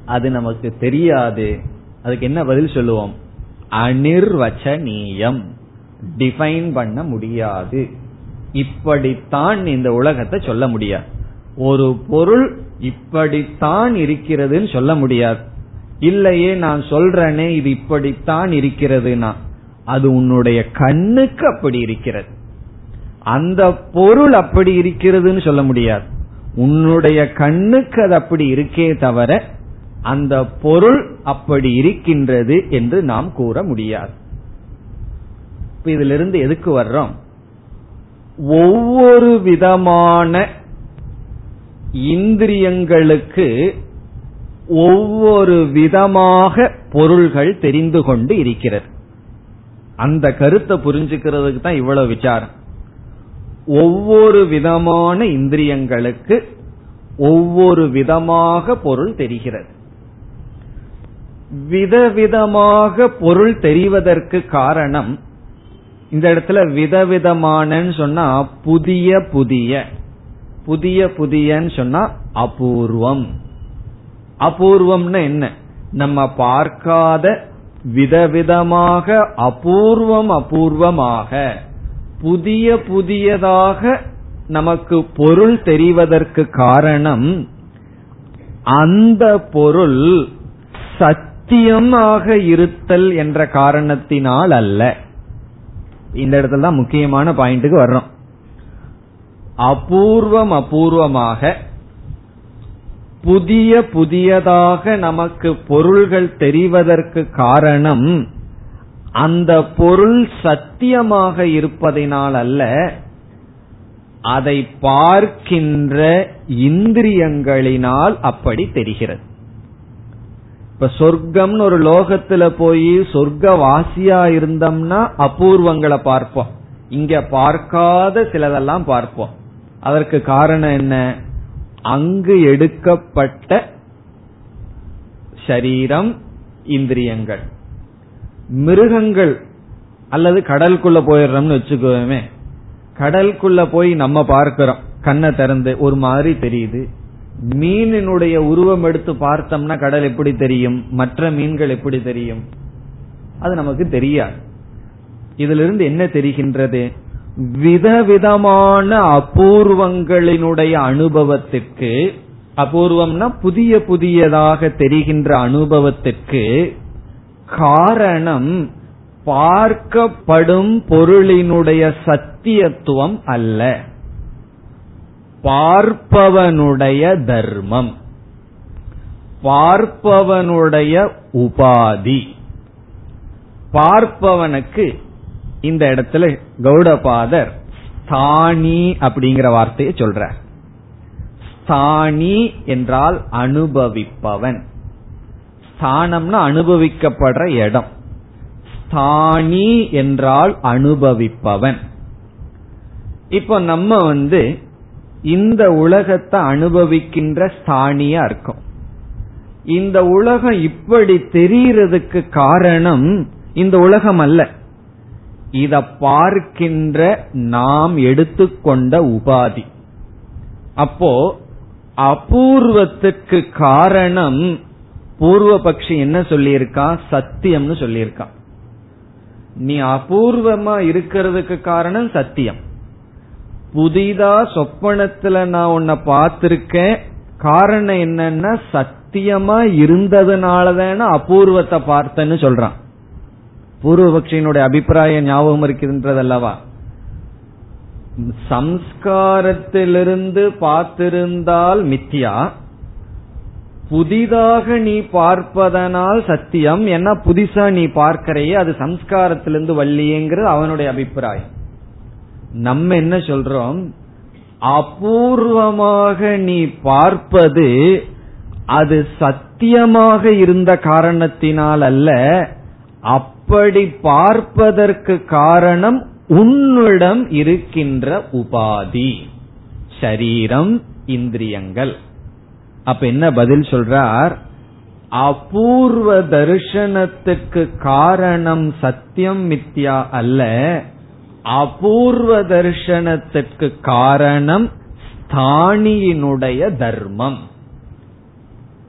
அது நமக்கு தெரியாது. அதுக்கு என்ன பதில் சொல்லுவோம்? அனிர்வச்சனீயம். டிஃபைன் பண்ண முடியாது. இப்படித்தான் இந்த உலகத்தை சொல்ல முடியாது. ஒரு பொருள் இப்படித்தான் இருக்கிறதுன்னு சொல்ல முடியாது. இல்லையே நான் சொல்றேனே இது இப்படித்தான் இருக்கிறதுனா. அது உன்னுடைய கண்ணுக்கு அப்படி இருக்கிறது. அந்த பொருள் அப்படி இருக்கிறதுன்னு சொல்ல முடியாது. உன்னுடைய கண்ணுக்கு அது அப்படி இருக்கே தவிர அந்த பொருள் அப்படி இருக்கின்றது என்று நாம் கூற முடியாது. இதிலிருந்து எதுக்கு வர்றோம்? ஒவ்வொரு விதமான இந்திரியங்களுக்கு ஒவ்வொரு விதமாக பொருள்கள் தெரிந்து கொண்டு இருக்கிறது. அந்த கருத்தை புரிஞ்சுக்கிறதுக்கு தான் இவ்வளவு விசாரம். ஒவ்வொரு விதமான இந்திரியங்களுக்கு ஒவ்வொரு விதமாக பொருள் தெரிகிறது. விதவிதமாக பொருள் தெரிவதற்கு காரணம் இந்த இடத்துல விதவிதமானன்னு சொன்னா புதிய புதிய புதிய புதியன்னு சொன்னா அபூர்வம். அபூர்வம்னு என்ன? நம்ம பார்க்காத விதவிதமாக அபூர்வம் அபூர்வமாக புதிய புதியதாக நமக்கு பொருள் தெரிவதற்கு காரணம் அந்த பொருள் சத்தியமாக இருத்தல் என்ற காரணத்தினால் அல்ல. இந்த இடத்துல தான் முக்கியமான பாயிண்ட்டுக்கு வர்றோம். அபூர்வம் அபூர்வமாக புதிய புதியதாக நமக்கு பொருள்கள் தெரிவதற்கு காரணம் அந்த பொருள் சத்தியமாக இருப்பதினால் அல்ல அதை பார்க்கின்ற இந்திரியங்களினால் அப்படி தெரிகிறது. இப்ப சொர்க்கம்னு ஒரு லோகத்துல போய் சொர்க்க வாசியா இருந்தோம்னா அபூர்வங்களை பார்ப்போம். இங்க பார்க்காத சிலதெல்லாம் பார்ப்போம். அதற்கு காரணம் என்ன? அங்கு எடுக்கப்பட்ட சரீரம் இந்திரியங்கள். மிருகங்கள் அல்லது கடலுக்குள்ள போயிடுறோம்னு வச்சுக்கோமே கடலுக்குள்ள போய் நம்ம பார்க்கிறோம் கண்ணை திறந்து ஒரு மாதிரி தெரியுது. மீனினுடைய உருவம் எடுத்து பார்த்தோம்னா கடல் எப்படி தெரியும்? மற்ற மீன்கள் எப்படி தெரியும்? அது நமக்கு தெரியாது. இதிலிருந்து என்ன தெரிகின்றது? விதவிதமான அபூர்வங்களினுடைய அனுபவத்திற்கு அபூர்வம்னா புதிய புதியதாக தெரிகின்ற அனுபவத்திற்கு காரணம் பார்க்கப்படும் பொருளினுடைய சத்தியத்துவம் அல்ல. பார்ப்பவனுடைய தர்மம். பார்ப்பவனுடைய உபாதி. பார்ப்பவனுக்கு இந்த இடத்துல கௌடபாதர் ஸ்தானி அப்படிங்கிற வார்த்தையை சொல்றார். ஸ்தானி என்றால் அனுபவிப்பவன். ஸ்தானம்னா அனுபவிக்கப்படுற இடம். ஸ்தானி என்றால் அனுபவிப்பவன். இப்போ நம்ம வந்து இந்த உலகத்தை அனுபவிக்கின்ற ஸ்தானியா இருக்கும். இந்த உலகம் இப்படி தெரியறதுக்கு காரணம் இந்த உலகம் அல்ல இத பார்க்கின்ற நாம் எடுத்துக்கொண்ட உபாதி. அப்போ அபூர்வத்துக்கு காரணம் பூர்வ பக்ஷி என்ன சொல்லியிருக்கான் சத்தியம்னு சொல்லியிருக்கான் நீ அபூர்வமா இருக்கிறதுக்கு காரணம் சத்தியம். புதிதா சொப்பனத்துல நான் உன்னை பார்த்திருக்கேன். காரணம் என்னன்னா சத்தியமா இருந்ததுனாலதான அபூர்வத்தை பார்த்தேன்னு சொல்றான். பூர்வபக்ஷியினுடைய அபிப்பிராயம் ஞாபகம் இருக்கின்றது அல்லவா சம்ஸ்காரத்திலிருந்து பார்த்திருந்தால் மித்தியா புதிதாக நீ பார்ப்பதனால் சத்தியம் என்ன புதுசா நீ பார்க்கறையே அது சம்ஸ்காரத்திலிருந்து வள்ளியேங்கிறது அவனுடைய அபிப்பிராயம். நம்ம என்ன சொல்றோம்? அபூர்வமாக நீ பார்ப்பது அது சத்தியமாக இருந்த காரணத்தினால் அல்ல அப்படி பார்ப்பதற்கு காரணம் உன்னிடம் இருக்கின்ற உபாதி. சரீரம் இந்திரியங்கள். அப்ப என்ன பதில் சொல்றார்? அபூர்வ தரிசனத்துக்கு காரணம் சத்தியம் மித்யா அல்ல. அபூர்வ தரிசனத்துக்கு காரணம் ஸ்தானியினுடைய தர்மம்.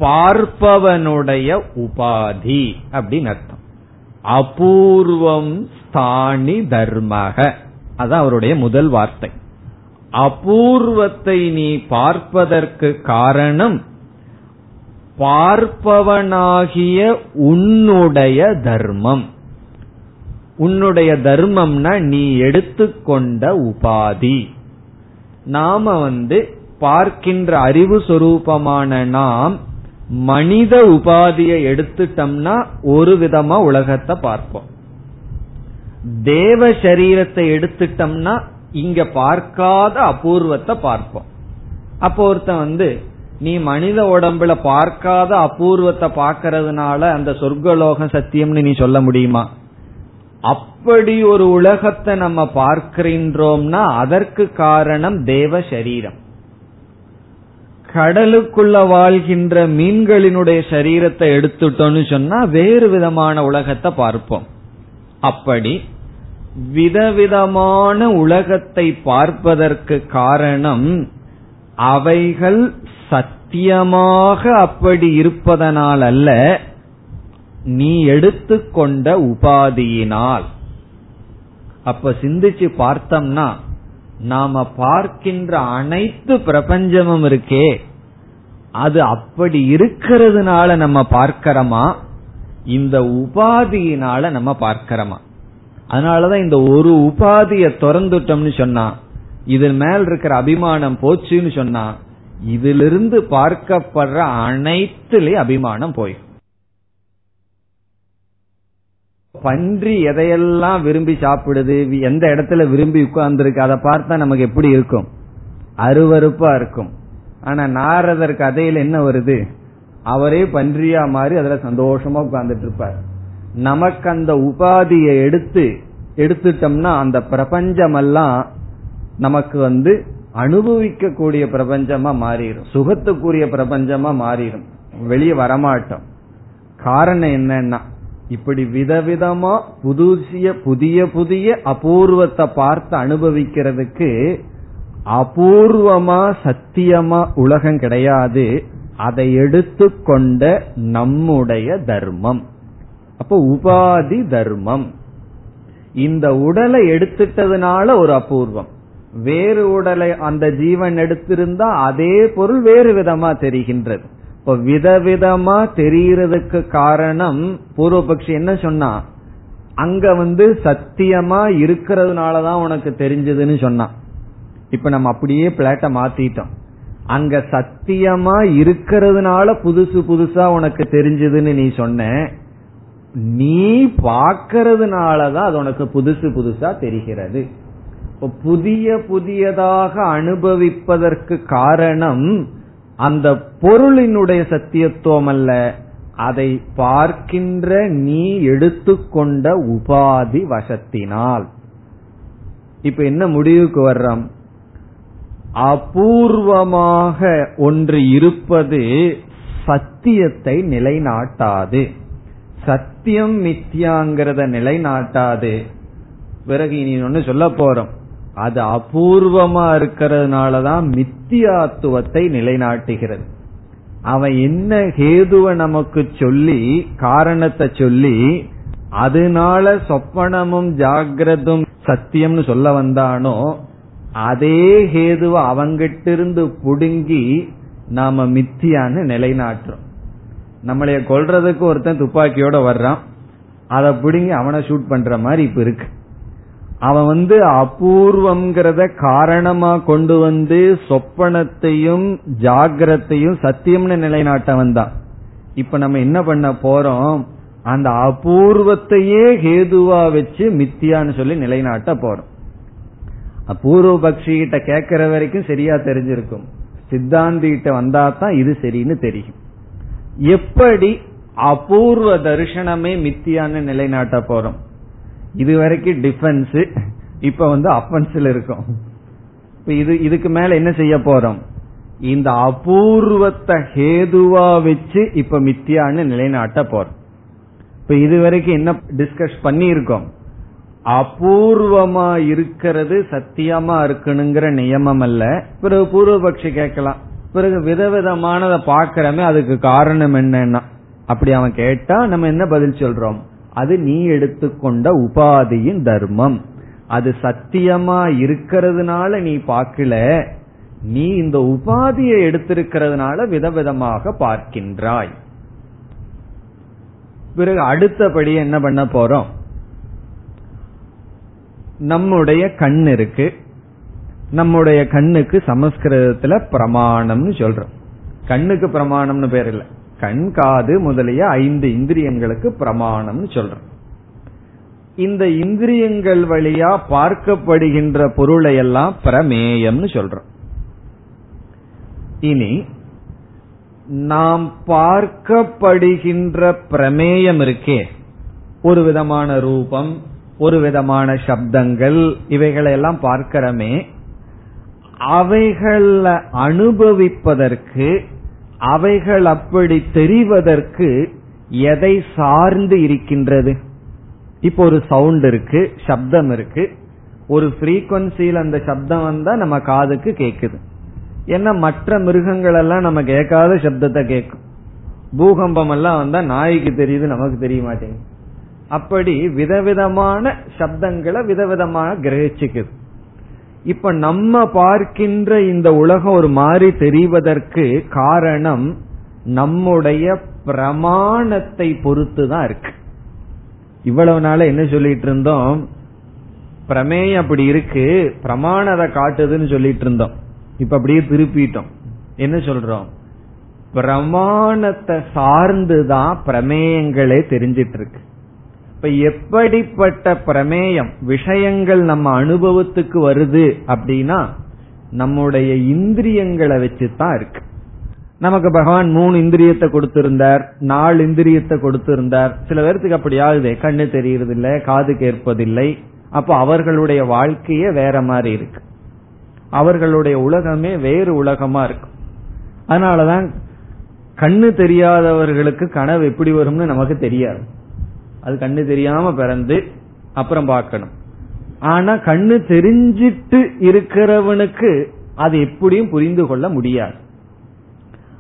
பார்ப்பவனுடைய உபாதி அப்படின்னு அர்த்தம். அபூர்வம் ஸ்தானி தர்மக. அதான் அவருடைய முதல் வார்த்தை. அபூர்வத்தை நீ பார்ப்பதற்கு காரணம் பார்ப்பவனாகிய உன்னுடைய தர்மம். உன்னுடைய தர்மம்னா நீ எடுத்துக்கொண்ட உபாதி. நாம வந்து பார்க்கின்ற அறிவு சொரூபமான நாம் மனித உபாதியை எடுத்துட்டோம்னா ஒரு விதமா உலகத்தை பார்ப்போம். தேவ சரீரத்தை எடுத்துட்டோம்னா இங்க பார்க்காத அபூர்வத்தை பார்ப்போம். அப்போ ஒருத்தன் வந்து நீ மனித உடம்புல பார்க்காத அபூர்வத்தை பார்க்கறதுனால அந்த சொர்க்கலோகம் சத்தியம்னு நீ சொல்ல முடியுமா? அப்படி ஒரு உலகத்தை நம்ம பார்க்கின்றோம்னா அதற்கு காரணம் தேவ சரீரம். கடலுக்குள்ள வாழ்கின்ற மீன்களினுடைய சரீரத்தை எடுத்துட்டோம்னு சொன்னா வேறு விதமான உலகத்தை பார்ப்போம். அப்படி விதவிதமான உலகத்தை பார்ப்பதற்கு காரணம் அவைகள் சத்தியமாக அப்படி இருப்பதனால் அல்ல நீ எடுத்துக்கொண்ட உபாதியினால். அப்ப சிந்திச்சு பார்த்தோம்னா நாம பார்க்கின்ற அனைத்து பிரபஞ்சமும் இருக்கே. அது அப்படி இருக்கிறதுனால நம்ம பார்க்கிறோமா? இந்த உபாதியினால நம்ம பார்க்கிறோமா? அதனாலதான் இந்த ஒரு உபாதிய திறந்துட்டோம்னு சொன்னா இதன் மேல் இருக்கிற அபிமானம் போச்சுன்னு சொன்னா இதிலிருந்து பார்க்கப்படுற அனைத்துலயும் அபிமானம் போயிடும். பன்றி எதையெல்லாம் விரும்பி சாப்பிடுது எந்த இடத்துல விரும்பி உட்கார்ந்துருக்கு அதை பார்த்தா நமக்கு எப்படி இருக்கும்? அருவறுப்பா இருக்கும். ஆனா நாரதர் கதையில என்ன வருது? அவரே பன்றியா மாறி அதுல சந்தோஷமா உட்கார்ந்துட்டு இருப்பார். நமக்கு அந்த உபாதியை எடுத்து எடுத்துட்டோம்னா அந்த பிரபஞ்சமெல்லாம் நமக்கு வந்து அனுபவிக்கக்கூடிய பிரபஞ்சமா மாறிடும். சுகத்துக்குரிய பிரபஞ்சமா மாறிடும். வெளியே வரமாட்டோம். காரணம் என்னன்னா இப்படி விதவிதமா புதுசிய புதிய புதிய அபூர்வத்தை பார்த்து அனுபவிக்கிறதுக்கு அபூர்வமா சத்தியமா உலகம் கிடையாது. அதை எடுத்துக்கொண்ட நம்முடைய தர்மம். அப்ப உபாதி தர்மம். இந்த உடலை எடுத்துட்டதுனால ஒரு அபூர்வம். வேறு உடலை அந்த ஜீவன் எடுத்திருந்தா அதே பொருள் வேறு விதமா தெரிகின்றது. இப்ப விதவிதமா தெரியறதுக்கு காரணம் பூர்வபக்ஷி என்ன சொன்னா அங்க வந்து சத்தியமா இருக்கிறதுனாலதான் உனக்கு தெரிஞ்சதுன்னு சொன்னான் இப்ப நம்ம அப்படியே பிளாட்ட மாத்திட்டோம். அங்க சத்தியமா இருக்கிறதுனால புதுசு புதுசா உனக்கு தெரிஞ்சதுன்னு நீ சொன்ன நீ பாக்கிறதுனாலதான் அது உனக்கு புதுசு புதுசா தெரிகிறது. புதிய புதியதாக அனுபவிப்பதற்கு காரணம் அந்த பொருளினுடைய சத்தியத்துவம் அல்ல அதை பார்க்கின்ற நீ எடுத்துக்கொண்ட உபாதி வசத்தினால். இப்ப என்ன முடிவுக்கு வர்றோம்? அபூர்வமாக ஒன்று இருப்பது சத்தியத்தை நிலைநாட்டாது. சத்தியம் மித்தியாங்கிறத நிலைநாட்டாது. பிறகு இனி ஒன்னு சொல்ல போறோம். அது அபூர்வமா இருக்கிறதுனாலதான் மித்தியாத்துவத்தை நிலைநாட்டுகிறது. அவன் என்ன ஹேதுவை நமக்கு சொல்லி காரணத்தை சொல்லி அதனால சொப்பனமும் ஜாகிரதும் சத்தியம்னு சொல்ல வந்தானோ அதே ஹேதுவை அவங்கிட்ட இருந்து புடுங்கி நாம மித்தியான்னு நிலைநாட்டுறோம். நம்மளைய கொல்றதுக்கு ஒருத்தன் துப்பாக்கியோட வர்றான். அதை பிடுங்கி அவனை ஷூட் பண்ற மாதிரி இப்ப இருக்கு. அவன் வந்து அபூர்வம்ங்கிறத காரணமா கொண்டு வந்து சொப்பனத்தையும் ஜாகிரத்தையும் சத்தியம்னு நிலைநாட்டவன் தான் இப்ப நம்ம என்ன பண்ண போறோம்? அந்த அபூர்வத்தையே ஹேதுவா வச்சு மித்தியான்னு சொல்லி நிலைநாட்ட போறோம். அபூர்வ பக்ஷி கிட்ட கேட்கிற வரைக்கும் சரியா தெரிஞ்சிருக்கும். சித்தாந்தி கிட்ட வந்தா தான் இது சரின்னு தெரியும். எப்படி அபூர்வ தரிசனமே மித்தியான்னு நிலைநாட்ட போறோம்? இது வரைக்கும் டிஃபென்ஸ் இப்ப வந்து அஃபென்ஸ்ல இருக்கும். இப்ப இது இதுக்கு மேல என்ன செய்ய போறோம்? இந்த அபூர்வத்தை ஹேதுவா வச்சு இப்ப மித்தியான்னு நிலைநாட்ட போறோம். இப்ப இது வரைக்கும் என்ன டிஸ்கஸ் பண்ணியிருக்கோம்? அபூர்வமா இருக்கிறது சத்தியமா இருக்கணுங்கிற நியமம் அல்ல. பிறகு பூர்வபக்ஷி கேட்கலாம். பிறகு விதவிதமானதை பாக்கிறமே அதுக்கு காரணம் என்னன்னா அப்படி அவன் கேட்டா நம்ம என்ன பதில் சொல்றோம்? அது நீ எடுத்துக்கொண்ட உபாதியின் தர்மம். அது சத்தியமா இருக்கிறதுனால நீ பார்க்கல நீ இந்த உபாதியை எடுத்திருக்கிறதுனால விதவிதமாக பார்க்கின்றாய். பிறகு அடுத்தபடி என்ன பண்ண போறோம்? நம்முடைய கண் இருக்கு. நம்முடைய கண்ணுக்கு சமஸ்கிருதத்துல பிரமாணம்னு சொல்றோம். கண்ணுக்கு பிரமாணம்னு பேர் இல்லை. கண் காது முதலிய ஐந்து இந்திரியங்களுக்கு பிரமாணம்னு சொல்றோம். இந்த இந்திரியங்கள் வழியா பார்க்கப்படுகின்ற பொருளை எல்லாம் பிரமேயம்னு சொல்றோம். இனி நாம் பார்க்கப்படுகின்ற பிரமேயம் இருக்கே. ஒரு விதமான ரூபம் ஒரு விதமான சப்தங்கள் இவைகளை எல்லாம் பார்க்கிறமே. அவைகள அனுபவிப்பதற்கு அவைகள் அப்படி தெரிவதற்கு எதை சார்ந்து இருக்கின்றது? இப்போ ஒரு சவுண்ட் இருக்கு சப்தம் இருக்கு. ஒரு ஃப்ரீக்வன்சியில் அந்த சப்தம் வந்தா நம்ம காதுக்கு கேக்குது. ஏன்னா மற்ற மிருகங்கள் எல்லாம் நம்ம கேட்காத சப்தத்தை கேட்கும் பூகம்பம் எல்லாம் வந்தா நாய்க்கு தெரியுது நமக்கு தெரிய மாட்டேங்குது. அப்படி விதவிதமான சப்தங்களை விதவிதமாக கிரகிச்சுக்குது. இப்ப நம்ம பார்க்கின்ற இந்த உலகம் ஒரு மாதிரி தெரிவதற்கு காரணம் நம்முடைய பிரமாணத்தை பொறுத்து தான் இருக்கு. இவ்வளவு நாள என்ன சொல்லிட்டு இருந்தோம்? பிரமேயம் அப்படி இருக்கு பிரமாணத்தை காட்டுதுன்னு சொல்லிட்டு இருந்தோம். இப்ப அப்படியே திருப்பிட்டோம். என்ன சொல்றோம்? பிரமாணத்தை சார்ந்துதான் பிரமேயங்களே தெரிஞ்சிட்டு இருக்கு. இப்ப எப்படிப்பட்ட பிரமேயம் விஷயங்கள் நம்ம அனுபவத்துக்கு வருது அப்படின்னா நம்முடைய இந்திரியங்களை வச்சுதான் இருக்கு. நமக்கு பகவான் மூணு இந்திரியத்தை கொடுத்திருந்தார் நாலு இந்திரியத்தை கொடுத்திருந்தார். சில பேர்த்துக்கு அப்படி ஆகுது கண்ணு தெரியறது காது கேட்பதில்லை. அப்போ அவர்களுடைய வாழ்க்கையே வேற மாதிரி இருக்கு. அவர்களுடைய உலகமே வேறு உலகமா இருக்கும் அதனாலதான் கண்ணு தெரியாதவர்களுக்கு கனவு எப்படி வரும்னு நமக்கு தெரியாது. அது கண்ணு தெரியாம பிறந்து அப்புறம் பார்க்கணும். ஆனா கண்ணு தெரிஞ்சிட்டு இருக்கிறவனுக்கு அது எப்படியும் புரிந்து கொள்ள முடியாது.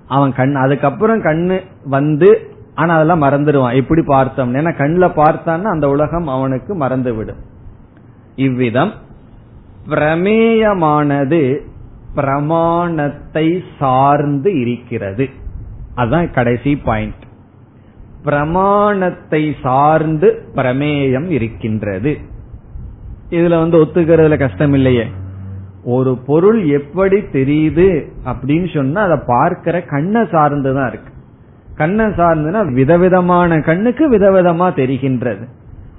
அவன் கண் அதுக்கப்புறம் கண்ணு வந்து ஆனா அதெல்லாம் மறந்துடுவான். எப்படி பார்த்தோம் ஏன்னா கண்ணில் பார்த்தான்னா அந்த உலகம் அவனுக்கு மறந்து விடும் இவ்விதம் பிரமேயமானது பிரமாணத்தை சார்ந்து இருக்கிறது. அதுதான் கடைசி பாயிண்ட் பிரமாணத்தை சார்ந்து பிரமேயம் இருக்கின்றது. இதுல வந்து ஒத்துக்கிறதுல கஷ்டம் இல்லையே ஒரு பொருள் எப்படி தெரியுது அப்படின்னு சொன்னா அதை பார்க்கிற கண்ணை சார்ந்துதான் இருக்கு. கண்ணை சார்ந்துனா விதவிதமான கண்ணுக்கு விதவிதமா தெரிகின்றது.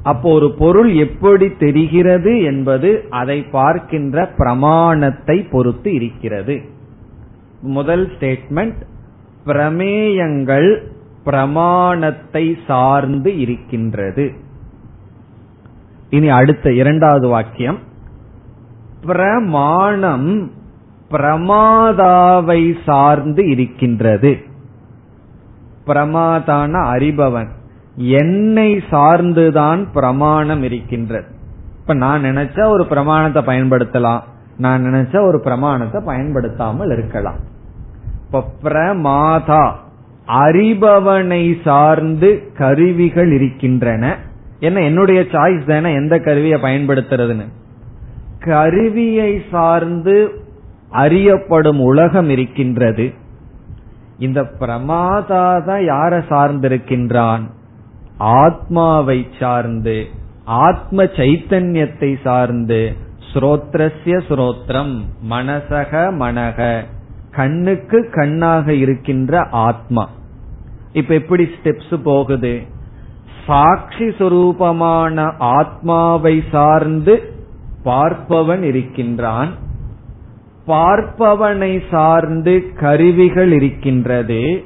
அப்போ ஒரு பொருள் எப்படி தெரிகிறது என்பது அதை பார்க்கின்ற பிரமாணத்தை பொறுத்து இருக்கிறது. முதல் ஸ்டேட்மெண்ட் பிரமேயங்கள் பிரமாணத்தை சார்ந்து இருக்கின்றது. இனி அடுத்த இரண்டாவது வாக்கியம். பிரமாணம் பிரமாதாவை சார்ந்து இருக்கின்றது. பிரமாதான அறிபவன். என்னை சார்ந்துதான் பிரமாணம் இருக்கின்றது. இப்ப நான் நினைச்சா ஒரு பிரமாணத்தை பயன்படுத்தலாம். நான் நினைச்சா ஒரு பிரமாணத்தை பயன்படுத்தாமல் இருக்கலாம். இப்ப பிரமாதா அறிபவனை சார்ந்து கருவிகள் இருக்கின்றன. என்ன என்னுடைய சாய்ஸ் தானே எந்த கருவியை பயன்படுத்துறதுன்னு? கருவியை சார்ந்து அறியப்படும் உலகம் இருக்கின்றது. இந்த பிரமாதா தான் யார சார்ந்திருக்கின்றான்? ஆத்மாவை சார்ந்து ஆத்ம சைத்தன்யத்தை சார்ந்து. ஸ்ரோத்ரஸ்ய ஸ்ரோத்ரம் மனசக மனக. கண்ணுக்கு கண்ணாக இருக்கின்ற ஆத்மா. இப்ப எப்படி ஸ்டெப்ஸ் போகுது? சாட்சி சுரூபமான ஆத்மாவை சார்ந்து பார்ப்பவன் இருக்கின்றான். பார்ப்பவனை சார்ந்து கருவிகள் இருக்கின்றது.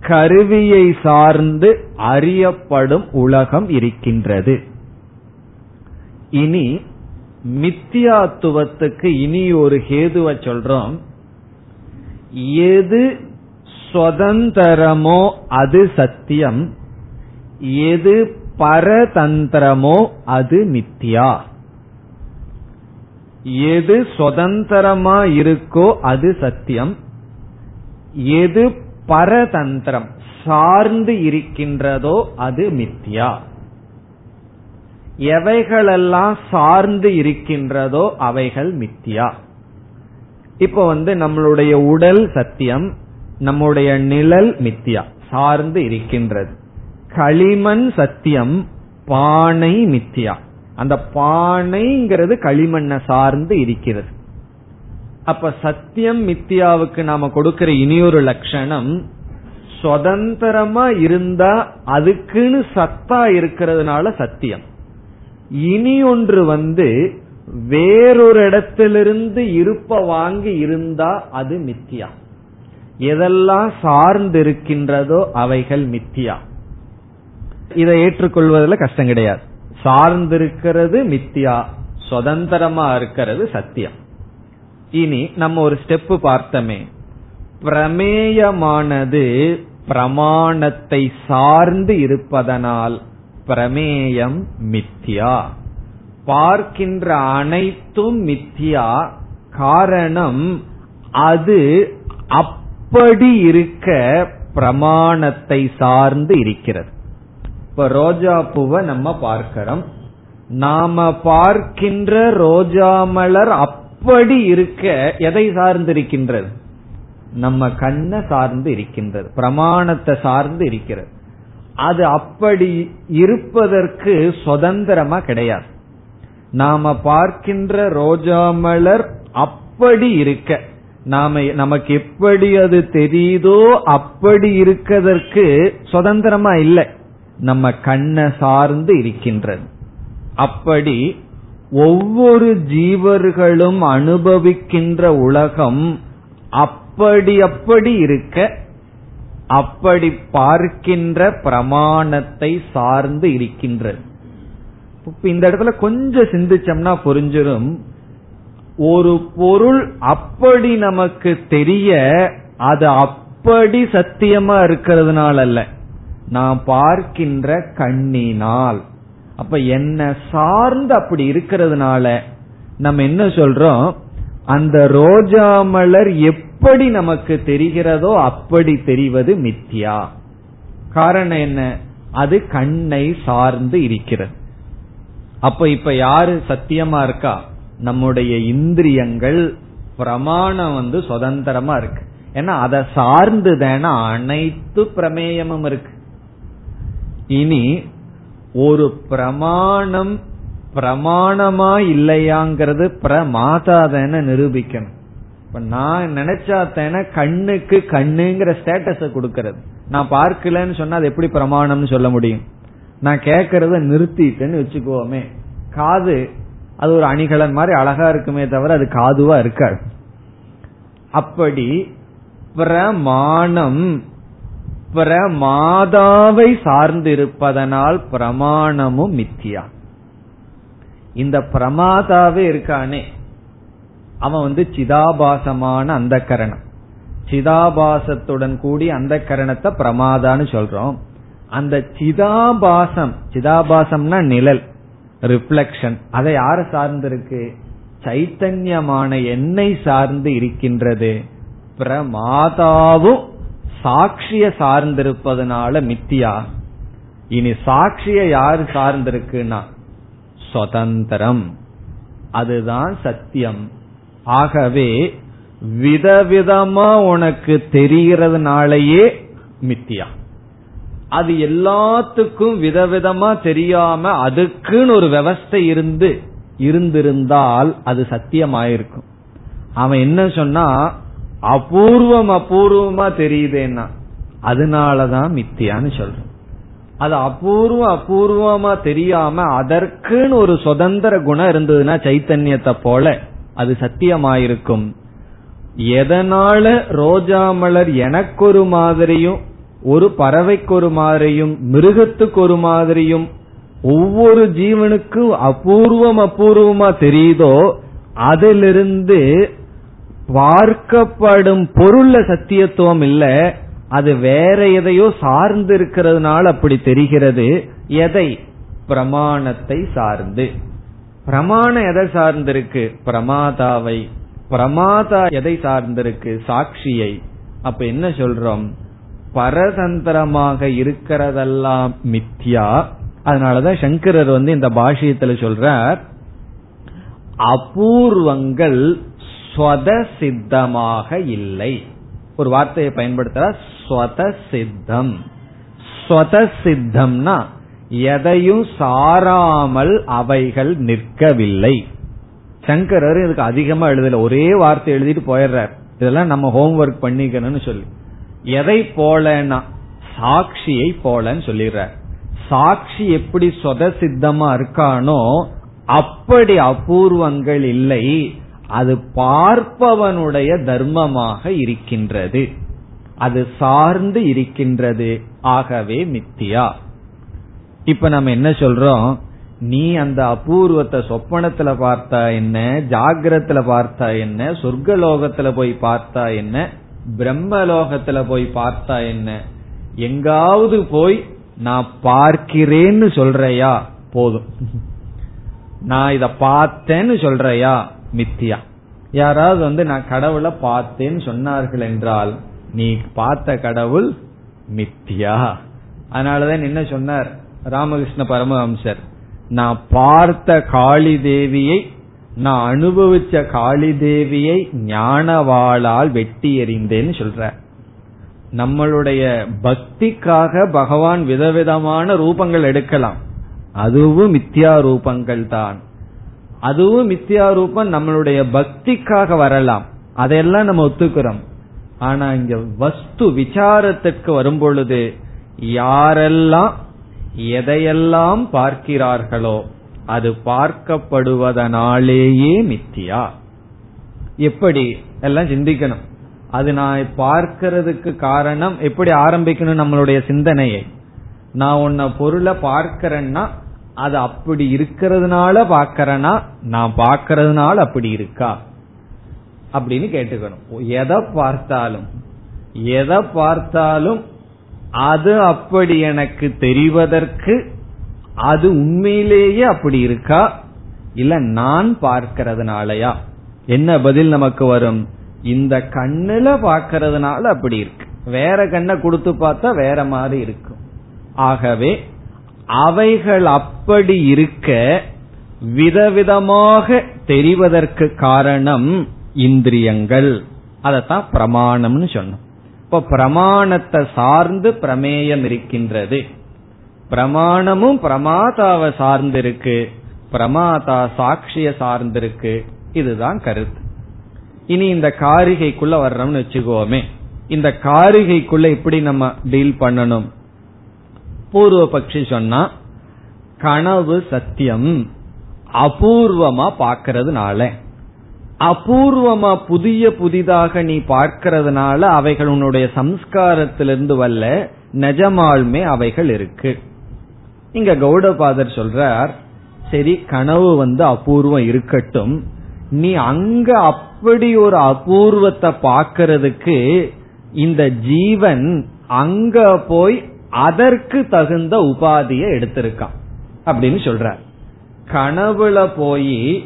கருவியை சார்ந்து அறியப்படும் உலகம் இருக்கின்றது. இனி மித்தியாத்துவத்துக்கு இனி ஒரு ஹேதுவ சொல்றோம். எது சுதந்திரமோ அது சத்தியம். எது பரதந்திரமோ அது மித்தியா எது சுதந்திரமா இருக்கோ அது சத்தியம். எது பரதந்திரம் சார்ந்து இருக்கின்றதோ அது மித்யா. எவைகளெல்லாம் சார்ந்து இருக்கின்றதோ அவைகள் மித்யா. இப்ப வந்து நம்மளுடைய உடல் சத்தியம். நம்முடைய நிழல் மித்தியா சார்ந்து இருக்கின்றது. களிமண் சத்தியம் பானை மித்தியா. அந்த பானைங்கிறது களிமண்ணை சார்ந்து இருக்கிறது. அப்ப சத்தியம் மித்தியாவுக்கு நாம கொடுக்கிற இனியொரு லட்சணம் சுதந்திரமா இருந்தா அதுக்குன்னு சத்தா இருக்கிறதுனால சத்தியம். இனி ஒன்று வந்து வேறொரு இடத்திலிருந்து இருப்ப வாங்கி இருந்தா அது மித்தியா. எதெல்லாம் சார்ந்திருக்கின்றதோ அவைகள் மித்தியா. இதை ஏற்றுக்கொள்வதில் கஷ்டம் கிடையாது. சார்ந்திருக்கிறது மித்தியா சுதந்திரமா இருக்கிறது சத்தியம். இனி நம்ம ஒரு ஸ்டெப் பார்த்தோமே. பிரமேயமானது பிரமாணத்தை சார்ந்து இருப்பதனால் பிரமேயம் மித்யா பார்க்கின்ற அனைத்தும் மித்யா காரணம் அது அப் அப்படி இருக்க பிரமாணத்தை சார்ந்து இருக்கிறது. இப்ப ரோஜா பூவை நம்ம பார்க்கிறோம். நாம பார்க்கின்ற ரோஜா மலர் அப்படி இருக்க எதை சார்ந்திருக்கின்றது? நம்ம கண்ணை சார்ந்து இருக்கின்றது பிரமாணத்தை சார்ந்து இருக்கிறது. அது அப்படி இருப்பதற்கு சுதந்திரமா கிடையாது. நாம பார்க்கின்ற ரோஜா மலர் அப்படி இருக்க நாம நமக்கு எப்படி அது தெரியுதோ அப்படி இருக்கதற்கு சுதந்திரமா இல்லை. நம்ம கண்ணை சார்ந்து இருக்கின்றது. அப்படி ஒவ்வொரு ஜீவர்களும் அனுபவிக்கின்ற உலகம் அப்படி அப்படி இருக்க அப்படி பார்க்கின்ற பிரமாணத்தை சார்ந்து இருக்கின்றது. இந்த இடத்துல கொஞ்சம் சிந்திச்சோம்னா புரிஞ்சிடும் ஒரு பொருள் அப்படி நமக்கு தெரிய அது அப்படி சத்தியமா இருக்கிறதுனால அல்ல நான் பார்க்கின்ற கண்ணினால். அப்ப என்ன சார்ந்து அப்படி இருக்கிறதுனால நம்ம என்ன சொல்றோம்? அந்த ரோஜா மலர் எப்படி நமக்கு தெரிகிறதோ அப்படி தெரிவது மித்யா காரணம் என்ன? அது கண்ணை சார்ந்து இருக்கிறது. அப்ப இப்ப யாரு சத்தியமா இருக்கா? நம்முடைய இந்திரியங்கள் பிரமாணம் வந்து சுதந்திரமா இருக்கு. ஏன்னா அதை சார்ந்து தானே அனைத்து பிரமேயமும் இருக்கு. இனி ஒரு பிரமாணம் பிரமாணமா இல்லையாங்கிறது பிரமாதாதன நிரூபிக்கணும். இப்ப நான் நினைச்சாத்தேன கண்ணுக்கு கண்ணுங்கிற ஸ்டேட்டஸ கொடுக்கறது. நான் பார்க்கலன்னு சொன்னா அது எப்படி பிரமாணம்னு சொல்ல முடியும்? நான் கேட்கறத நிறுத்திட்டேன்னு வச்சுக்கோமே. காது அது ஒரு அணிகலன் மாதிரி அழகா இருக்குமே தவிர அது காதுவா இருக்காது. அப்படி பிரமாணம் பிரமாதாவை சார்ந்திருப்பதனால் பிரமாணமும் மித்தியா. இந்த பிரமாதாவே இருக்கானே. அவன் வந்து சிதாபாசமான அந்த கரணம் சிதாபாசத்துடன் கூடி அந்த கரணத்தை பிரமாதான்னு சொல்றோம். அந்த சிதாபாசம் சிதாபாசம்னா நிழல். ரிஃப்லெக்ஷன் அதை யார சார்ந்திருக்கு? சைத்தன்யமான என்னை சார்ந்து இருக்கின்றது. பிரமாதாவும் சாட்சிய சார்ந்திருப்பதனால மித்தியா. இனி சாட்சிய யாரு சார்ந்திருக்குன்னா? சுதந்திரம். அதுதான் சத்தியம். ஆகவே விதவிதமா உனக்கு தெரிகிறதுனாலயே மித்தியா. அது எல்லாத்துக்கும் விதவிதமா தெரியாம அதுக்குன்னு ஒரு விவஸ்தை இருந்து இருந்திருந்தால் அது சத்தியமாயிருக்கும். அவன் என்ன சொன்னா அபூர்வம் அபூர்வமா தெரியுதேன்னா அதனாலதான் மித்தியான்னு சொல்றேன். அது அபூர்வம் அபூர்வமா தெரியாம அதற்குன்னு ஒரு சுதந்திர குணம் இருந்ததுன்னா சைத்தன்யத்தை போல அது சத்தியமாயிருக்கும். எதனால ரோஜா மலர் எனக்கு ஒரு மாதிரியும் ஒரு பறவைக்கு ஒரு மாதிரியும் மிருகத்துக்கு ஒரு மாதிரியும் ஒவ்வொரு ஜீவனுக்கும் அபூர்வம் அபூர்வமா தெரியுதோ அதிலிருந்து பார்க்கப்படும் பொருள்ல சத்தியத்துவம் இல்ல அது வேற எதையோ சார்ந்து இருக்கிறதுனால அப்படி தெரிகிறது. எதை? பிரமாணத்தை சார்ந்து. பிரமாணம் எதை சார்ந்திருக்கு? பிரமாதாவை. பிரமாதா எதை சார்ந்திருக்கு? சாட்சியை. அப்ப என்ன சொல்றோம்? பரதந்திரமாக இருக்கிறதெல்லாம் மித்யா. அதனாலதான் சங்கரர் வந்து இந்த பாஷ்யத்துல சொல்றார் அபூர்வங்கள் ஸ்வத சித்தமாக இல்லை. ஒரு வார்த்தையை பயன்படுத்துற ஸ்வத சித்தம் ஸ்வத சித்தம்னா எதையும் சாராமல் அவைகள் நிற்கவில்லை. சங்கரர் இதுக்கு அதிகமா எழுதல ஒரே வார்த்தை எழுதிட்டு போயிடுறார். இதெல்லாம் நம்ம ஹோம்ஒர்க் பண்ணிக்கணும்னு சொல்லி. எதை போலனா சாட்சியை போலன்னு சொல்லிடுறார். சாட்சி எப்படி சொத சித்தமா இருக்கானோ அப்படி அபூர்வங்கள் இல்லை அது பார்ப்பவனுடைய தர்மமாக இருக்கின்றது. அது சார்ந்து இருக்கின்றது. ஆகவே மித்தியா. இப்ப நம்ம என்ன சொல்றோம்? நீ அந்த அபூர்வத்தை சொப்பனத்துல பார்த்தா என்ன ஜாகிரத்துல பார்த்தா என்ன சொர்க்கலோகத்துல போய் பார்த்தா என்ன பிரம்மலோகத்துல போய் பார்த்தா என்ன? எங்காவது போய் நான் பார்க்கிறேன்னு சொல்றையா? போதும். நான் இத பார்த்தேன்னு சொல்றையா? மித்தியா. யாராவது வந்து நான் கடவுளை பார்த்தேன்னு சொன்னார்கள் என்றால் நீ பார்த்த கடவுள் மித்தியா. அதனாலதான் என்ன சொன்னார்? ராமகிருஷ்ண பரமஹம்சர் நான் பார்த்த காளி தேவியை நான் அனுபவிச்ச காளி தேவியை ஞானவாளால் வெட்டி எறிந்தேன்னு சொல்ற. நம்மளுடைய பக்திக்காக பகவான் விதவிதமான ரூபங்கள் எடுக்கலாம். அதுவும் மித்யா ரூபங்கள் தான். அதுவும் மித்யா ரூபம் நம்மளுடைய பக்திக்காக வரலாம். அதையெல்லாம் நம்ம ஒத்துக்கிறோம். ஆனா இங்க வஸ்து விசாரத்திற்கு வரும் பொழுது யாரெல்லாம் எதையெல்லாம் பார்க்கிறார்களோ அது பார்க்கப்படுவதனாலேயே மித்தியா. எப்படி? எல்லாம் சிந்திக்கணும். அது நான் பார்க்கறதுக்கு காரணம் எப்படி ஆரம்பிக்கணும் நம்மளுடைய சிந்தனையை? நான் உன்ன பொருளை பார்க்கறேன்னா அது அப்படி இருக்கிறதுனால பாக்கிறேன்னா நான் பார்க்கறதுனால அப்படி இருக்கா? அப்படின்னு கேட்டுக்கணும். எதை பார்த்தாலும் எதை பார்த்தாலும் அது அப்படி எனக்கு தெரிவதற்கு அது உண்மையிலேயே அப்படி இருக்கா? இல்ல நான் பார்க்கறதுனாலயா? என்ன பதில் நமக்கு வரும்? இந்த கண்ணுல பார்க்கறதுனால அப்படி இருக்கு. வேற கண்ணை கொடுத்து பார்த்தா வேற மாதிரி இருக்கும். ஆகவே அவைகள் அப்படி இருக்க விதவிதமாக தெரிவதற்கு காரணம் இந்திரியங்கள். அதத்தான் பிரமாணம்னு சொன்னோம். இப்ப பிரமாணத்தை சார்ந்து பிரமேயம் இருக்கின்றது. பிரமாணமும் பிரமாதாவை சார்ந்திருக்கு. பிரமாதா சாட்சிய சார்ந்திருக்கு. இதுதான் கருத்து. இனி இந்த காரிகைக்குள்ள வர்றோம்னு வச்சுக்கோமே. இந்த காரிகைக்குள்ள எப்படி நம்ம டீல் பண்ணணும். பூர்வ பட்சி சொன்னா கனவு சத்தியம் அபூர்வமா பாக்கிறதுனால அபூர்வமா புதிய புதிதாக நீ பார்க்கறதுனால அவைகள் உன்னுடைய சம்ஸ்காரத்திலிருந்து வல்ல நெஜமாலுமே அவைகள் இருக்கு. இங்க கௌடபாதர் சொல்றார் சரி கனவு வந்து அபூர்வம் இருக்கட்டும். நீ அங்க அப்படி ஒரு அபூர்வத்தை பார்க்கறதுக்கு இந்த ஜீவன் அங்க போய் அதற்கு தகுந்த உபாதியை எடுத்திருக்கான். அப்படின்னு சொல்றார். கனவுல போய்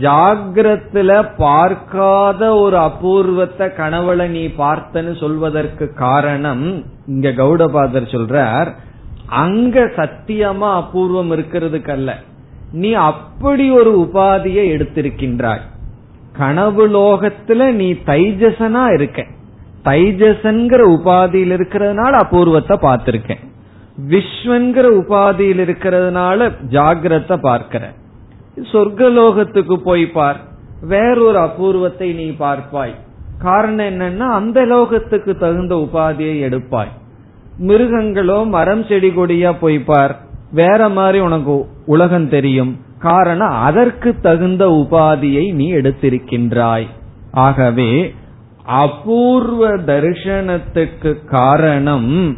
ஜாகிரத்துல பார்க்காத ஒரு அபூர்வத்தை கனவுல நீ பார்த்தன்னு சொல்வதற்கு காரணம் இங்க கௌடபாதர் சொல்றார் அங்க சத்தியமா அபூர்வம் இருக்கிறதுக்கு அல்ல நீ அப்படி ஒரு உபாதியை எடுத்திருக்கின்றாய். கனவு லோகத்துல நீ தைஜசனா இருக்க. தைஜசன்கிற உபாதியில் இருக்கிறதுனால அபூர்வத்தை பார்த்திருக்கேன் விஸ்வன்கிற உபாதியில் இருக்கிறதுனால ஜாகிரத பார்க்கிற. சொர்க்கலோகத்துக்கு போய் பார். வேறொரு அபூர்வத்தை நீ பார்ப்பாய். காரணம் என்னன்னா அந்த லோகத்துக்கு தகுந்த உபாதியை எடுப்பாய். மிருகங்களோ மரம் செடி கொடியா போய் பார். வேற மாதிரி உனக்கு உலகம் தெரியும். காரணம் அதற்கு தகுந்த உபாதியை நீ எடுத்திருக்கின்றாய். ஆகவே அபூர்வ தரிசனத்துக்கு காரணம்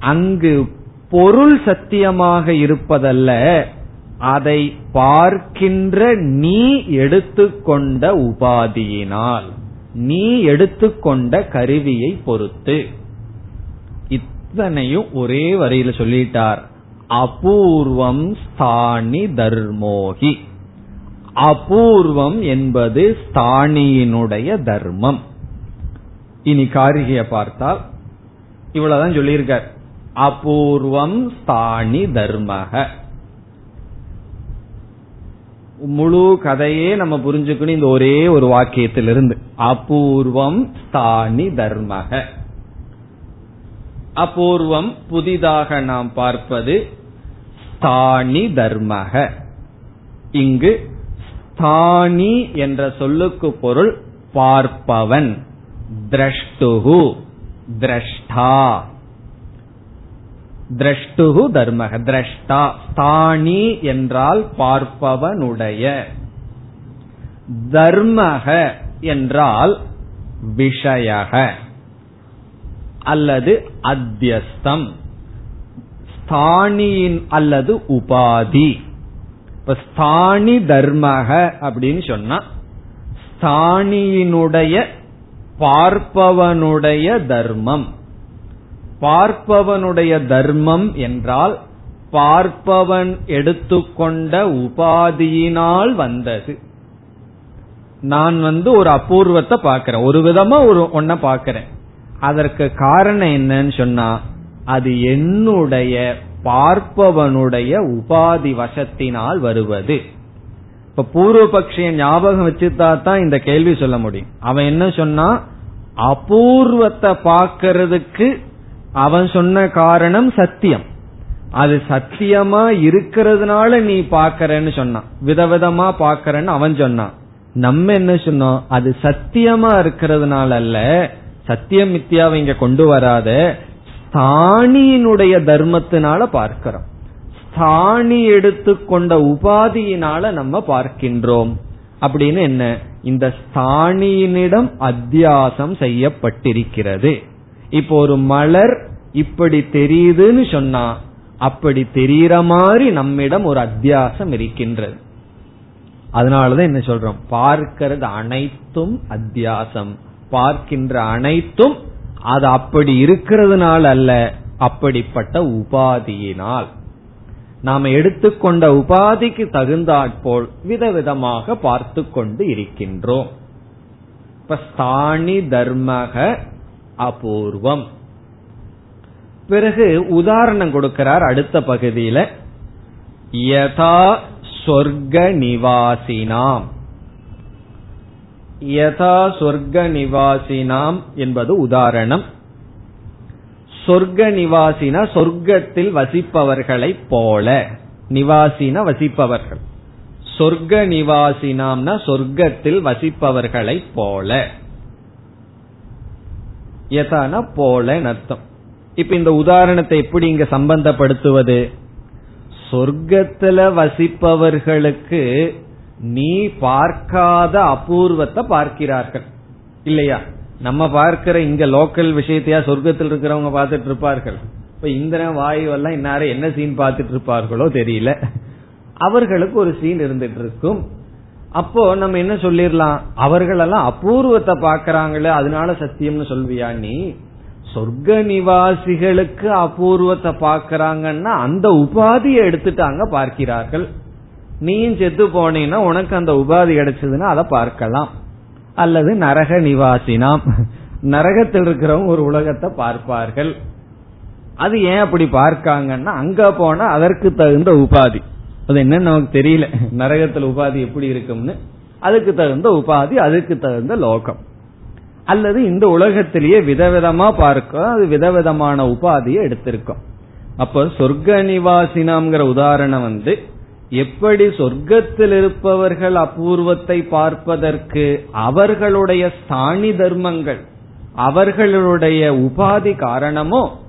அங்கு பொருள் சத்தியமாக இருப்பதல்ல அதை பார்க்கின்ற நீ எடுத்துக்கொண்ட உபாதியினால் நீ எடுத்துக்கொண்ட கருவியை பொறுத்து. அத்தனையும் ஒரே வரியில சொல்லிட்டார். அபூர்வம் ஸ்தானி தர்மோகி அபூர்வம் என்பது ஸ்தானியினுடைய தர்மம். இனி காரிகைய பார்த்தால் இவ்வளவுதான் சொல்லியிருக்கார். அபூர்வம் ஸ்தானி தர்மக முழு கதையே நம்ம புரிஞ்சுக்கணும் இந்த ஒரே ஒரு வாக்கியத்திலிருந்து. அபூர்வம் ஸ்தானி தர்மக அபூர்வம் புதிதாக நாம் பார்ப்பது ஸ்தானி தர்மக. இங்கு ஸ்தானி என்ற சொல்லுக்கு பொருள் பார்ப்பவன். திரஷ்டுகு திரஷ்டா. திரஷ்டுகு தர்மக திரஷ்டா. ஸ்தானி என்றால் பார்ப்பவனுடைய. தர்மக என்றால் விஷயக. அல்லது அத்தியஸ்தம். ஸ்தானியின் அல்லது உபாதி. இப்ப ஸ்தானி தர்மக அப்படின்னு சொன்னா ஸ்தானியினுடைய பார்ப்பவனுடைய தர்மம். பார்ப்பவனுடைய தர்மம் என்றால் பார்ப்பவன் எடுத்துக்கொண்ட உபாதியினால் வந்தது. நான் வந்து ஒரு அபூர்வத்தை பார்க்கிறேன். ஒரு விதமா ஒரு ஒன்ன பாக்கிறேன் அதற்கு காரணம் என்னன்னு சொன்னா அது என்னுடைய பார்ப்பவனுடைய உபாதி வசத்தினால் வருவது. இப்ப பூர்வபக்ஷிய ஞாபகம் வச்சுட்டா தான் இந்த கேள்வி சொல்ல முடியும். அவன் என்ன சொன்னா அபூர்வத்தை பார்க்கறதுக்கு அவன் சொன்ன காரணம் சத்தியம். அது சத்தியமா இருக்கிறதுனால நீ பாக்கறன்னு சொன்னான் விதவிதமா பாக்கறன்னு அவன் சொன்னான். நம்ம என்ன சொன்னோம்? அது சத்தியமா இருக்கிறதுனால அல்ல சத்தியம் மித்தியாவை இங்க கொண்டு வராத ஸ்தானியினுடைய தர்மத்தினால பார்க்கிறோம். ஸ்தானி எடுத்துக்கொண்ட உபாதியினால நம்ம பார்க்கின்றோம். அப்படின்னு என்ன? இந்த ஸ்தானியினிடம் அத்தியாசம் செய்யப்பட்டிருக்கிறது. இப்போ ஒரு மலர் இப்படி தெரியுதுன்னு சொன்னா அப்படி தெரியற மாதிரி நம்மிடம் ஒரு அத்தியாசம் இருக்கின்றது. அதனாலதான் என்ன சொல்றோம்? பார்க்கிறது அனைத்தும் அத்தியாசம். பார்க்கின்ற அனைத்தும் அது அப்படி இருக்கிறதுனால அல்ல அப்படிப்பட்ட உபாதியினால். நாம் எடுத்துக்கொண்ட உபாதிக்கு தகுந்தாற்போல் விதவிதமாக பார்த்து கொண்டு இருக்கின்றோம். இப்ப ஸ்தானி தர்மக அபூர்வம். பிறகு உதாரணம் கொடுக்கிறார் அடுத்த பகுதியில. யதா சொர்க்க நிவாசினாம். யதா சொர்க்க நிவாசினாம் என்பது உதாரணம். சொர்க்க நிவாசினா சொர்க்கத்தில் வசிப்பவர்களை போல நிவாசின வசிப்பவர்கள். சொர்க்க நிவாசினாம்னா சொர்க்கத்தில் வசிப்பவர்களை போல. யதானா போல அர்த்தம். இப்ப இந்த உதாரணத்தை எப்படி இங்க சம்பந்தப்படுத்துவது? சொர்க்கத்துல வசிப்பவர்களுக்கு நீ பார்க்காத அபூர்வத்தை பார்க்கிறார்கள். இல்லையா? நம்ம பார்க்கிற இங்க லோக்கல் விஷயத்தையா சொர்க்கத்தில் இருக்கிறவங்க பார்த்துட்டு இருப்பார்கள். இப்ப இந்திரன் வாயு எல்லாம் இன்னார என்ன சீன் பார்த்துட்டு இருப்பார்களோ தெரியல. அவர்களுக்கு ஒரு சீன் இருந்துட்டு இருக்கும். அப்போ நம்ம என்ன சொல்லிடலாம்? அவர்களெல்லாம் அபூர்வத்தை பாக்கிறாங்களே அதனால சத்தியம்னு சொல்வியா நீ? சொர்க்க நிவாசிகளுக்கு அபூர்வத்தை பாக்கிறாங்கன்னா அந்த உபாதியை எடுத்துட்டாங்க பார்க்கிறார்கள். நீயும் செத்து போனீன்னா உனக்கு அந்த உபாதி கிடைச்சதுன்னா அதை பார்க்கலாம். அல்லது நரக நிவாசினாம். நரகத்தில் இருக்கிறவங்க ஒரு உலகத்தை பார்ப்பார்கள். அது ஏன் அப்படி பார்க்காங்கன்னா அங்க போனா அதற்கு தகுந்த உபாதி. அது என்னன்னு நமக்கு தெரியல. நரகத்தில் உபாதி எப்படி இருக்கும்னு. அதுக்கு தகுந்த உபாதி அதுக்கு தகுந்த லோகம். அல்லது இந்த உலகத்திலேயே விதவிதமா பார்க்க அது விதவிதமான உபாதியை எடுத்திருக்கோம். அப்ப சொர்க்க நிவாசினாம்ங்கிற உதாரணம் வந்து எப்படி சொர்க்கத்தில் இருப்பவர்கள் அபூர்வத்தை பார்ப்பதற்கு அவர்களுடைய ஸ்தானி தர்மங்கள் அவர்களுடைய உபாதி காரணமோ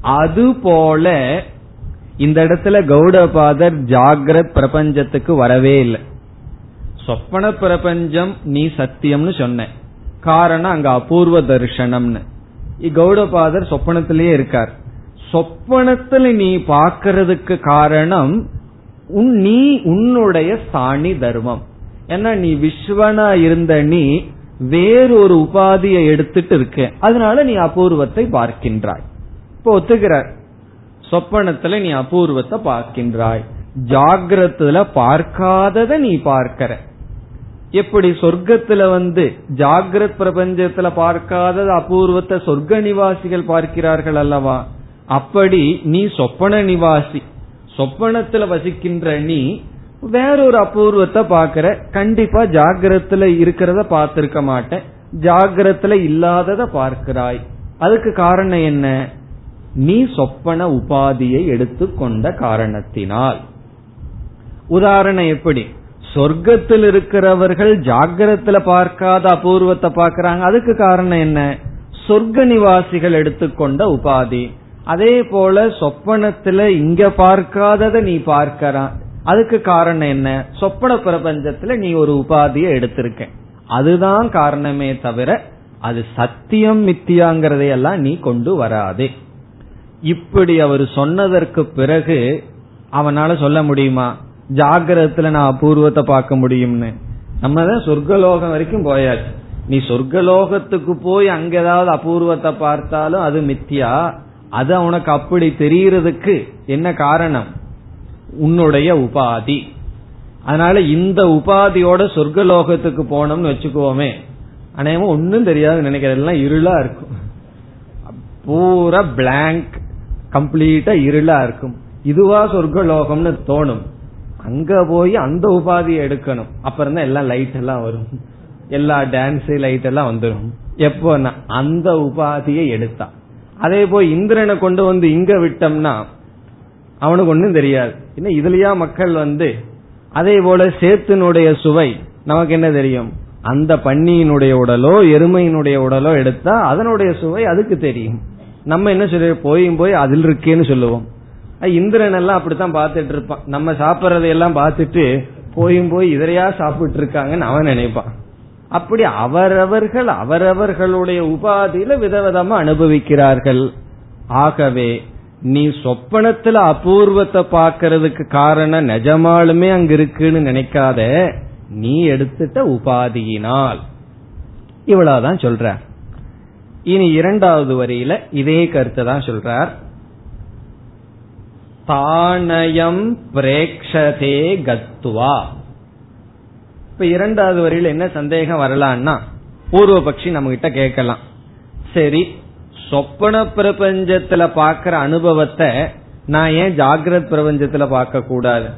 அதுபோல இந்த இடத்துல கௌடபாதர் ஜாகிரத் பிரபஞ்சத்துக்கு வரவே இல்லை. சொப்பன பிரபஞ்சம் நீ சத்தியம்னு சொன்ன. காரணம் அங்க அபூர்வ தர்ஷனம்னு கௌடபாதர் சொப்பனத்திலேயே இருக்கார். சொப்பனத்துல நீ பார்க்கறதுக்கு காரணம் உன் நீ உன்னுடைய சாணி தர்மம். ஏன்னா நீ விஸ்வனா இருந்த நீ வேறொரு உபாதியை எடுத்துட்டு இருக்க. அதனால நீ அபூர்வத்தை பார்க்கின்றாய். இப்போ ஒத்துக்கிறார். சொப்பனத்துல நீ அபூர்வத்தை பார்க்கின்றாய். ஜாகிரத்துல பார்க்காதத நீ பார்க்கிற. எப்படி சொர்க்கத்துல வந்து ஜாகிரத் பிரபஞ்சத்துல பார்க்காத அபூர்வத்தை சொர்க்க நிவாசிகள் பார்க்கிறார்கள் அல்லவா? அப்படி நீ சொப்பன நிவாசி. சொப்பனத்துல வசிக்கின்ற நீ வேறொரு அபூர்வத்தை பாக்குற கண்டிப்பா ஜாகிரத்துல இருக்கிறத பார்த்திருக்க மாட்டேன். ஜாகிரத்துல இல்லாதத பார்க்கிறாய். அதுக்கு காரணம் என்ன? நீ சொப்பன உபாதியை எடுத்துக்கொண்ட காரணத்தினால். உதாரணம் எப்படி? சொர்க்கத்தில் இருக்கிறவர்கள் ஜாகிரத்துல பார்க்காத அபூர்வத்தை பார்க்கறாங்க. அதுக்கு காரணம் என்ன? சொர்க்க நிவாசிகள் எடுத்துக்கொண்ட உபாதி. அதே போல சொப்பனத்துல இங்க பார்க்காதத நீ பார்க்கறான் அதுக்கு காரணம் என்ன? சொப்பன பிரபஞ்சத்துல நீ ஒரு உபாதியை எடுத்திருக்க. அதுதான் காரணமே தவிர அது சத்தியம் மித்தியாங்கிறதையெல்லாம் நீ கொண்டு வராதே. இப்படி அவர் சொன்னதற்கு பிறகு அவனால சொல்ல முடியுமா? ஜாகிரதத்துல நான் அபூர்வத்தை பார்க்க முடியும்னு. நம்ம தான் சொர்க்கலோகம் வரைக்கும் போயாச்சு. நீ சொர்க்கலோகத்துக்கு போய் அங்க ஏதாவது அபூர்வத்தை பார்த்தாலும் அது மித்தியா? அது அவனுக்கு அப்படி தெரியறதுக்கு என்ன காரணம்? உன்னுடைய உபாதி. அதனால இந்த உபாதியோட சொர்க்கலோகத்துக்கு போனோம்னு வச்சுக்கோமே. அநேகமா ஒன்னும் தெரியாது நினைக்கிறதெல்லாம் இருளா இருக்கும். பூரா பிளாங்க் கம்ப்ளீட்டா இருளா இருக்கும். இதுவா சொர்க்கலோகம்னு தோணும். அங்க போய் அந்த உபாதியை எடுக்கணும். அப்புறம் தான் எல்லாம் லைட் எல்லாம் வரும். எல்லா டான்ஸ் லைட் எல்லாம் வந்துடும் எப்போ அந்த உபாதியை எடுத்தான் அதே போய் இந்திரனை கொண்டு வந்து இங்க விட்டோம்னா அவனுக்கு ஒன்றும் தெரியாது. என்ன இதுலயா மக்கள் வந்து அதே போல சேத்தினுடைய சுவை நமக்கு என்ன தெரியும்? அந்த பன்னியினுடைய உடலோ எருமையினுடைய உடலோ எடுத்தா அதனுடைய சுவை அதுக்கு தெரியும். நம்ம என்ன சொல்ல போயும் போய் அதில் இருக்கேன்னு சொல்லுவோம். இந்திரன் எல்லாம் அப்படித்தான் பார்த்துட்டு இருப்பான். நம்ம சாப்பிட்றதையெல்லாம் பார்த்துட்டு போயும் போய் இதரையா சாப்பிட்டு இருக்காங்கன்னு அவன் நினைப்பான். அப்படி அவரவர்கள் அவரவர்களுடைய உபாதியில விதவிதமா அனுபவிக்கிறார்கள். ஆகவே நீ சொப்பனத்துல அபூர்வத்தை பாக்கிறதுக்கு காரணம் நிஜமாலுமே அங்க இருக்குன்னு நினைக்காத நீ எடுத்துட்ட உபாதியினால். இவ்வளவுதான் சொல்ற இனி இரண்டாவது வரியில இதே கருத்தை தான் சொல்றார். தானயம் பிரேக்ஷதே கத்துவா. இப்ப இரண்டாவது வரியில என்ன சந்தேகம் வரலான்னா பூர்வபக்ஷி நம்ம கிட்ட கேட்கலாம். சரி சொப்பன பிரபஞ்சத்துல பாக்குற அனுபவத்தை நான் ஏன் ஜாகிரத் பிரபஞ்சத்துல பார்க்க கூடாது?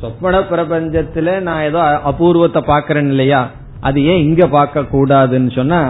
சொப்பன பிரபஞ்சத்துல நான் ஏதோ அபூர்வத்தை பாக்கிறேன் இல்லையா? அது ஏன் இங்க பார்க்க கூடாதுன்னு சொன்னா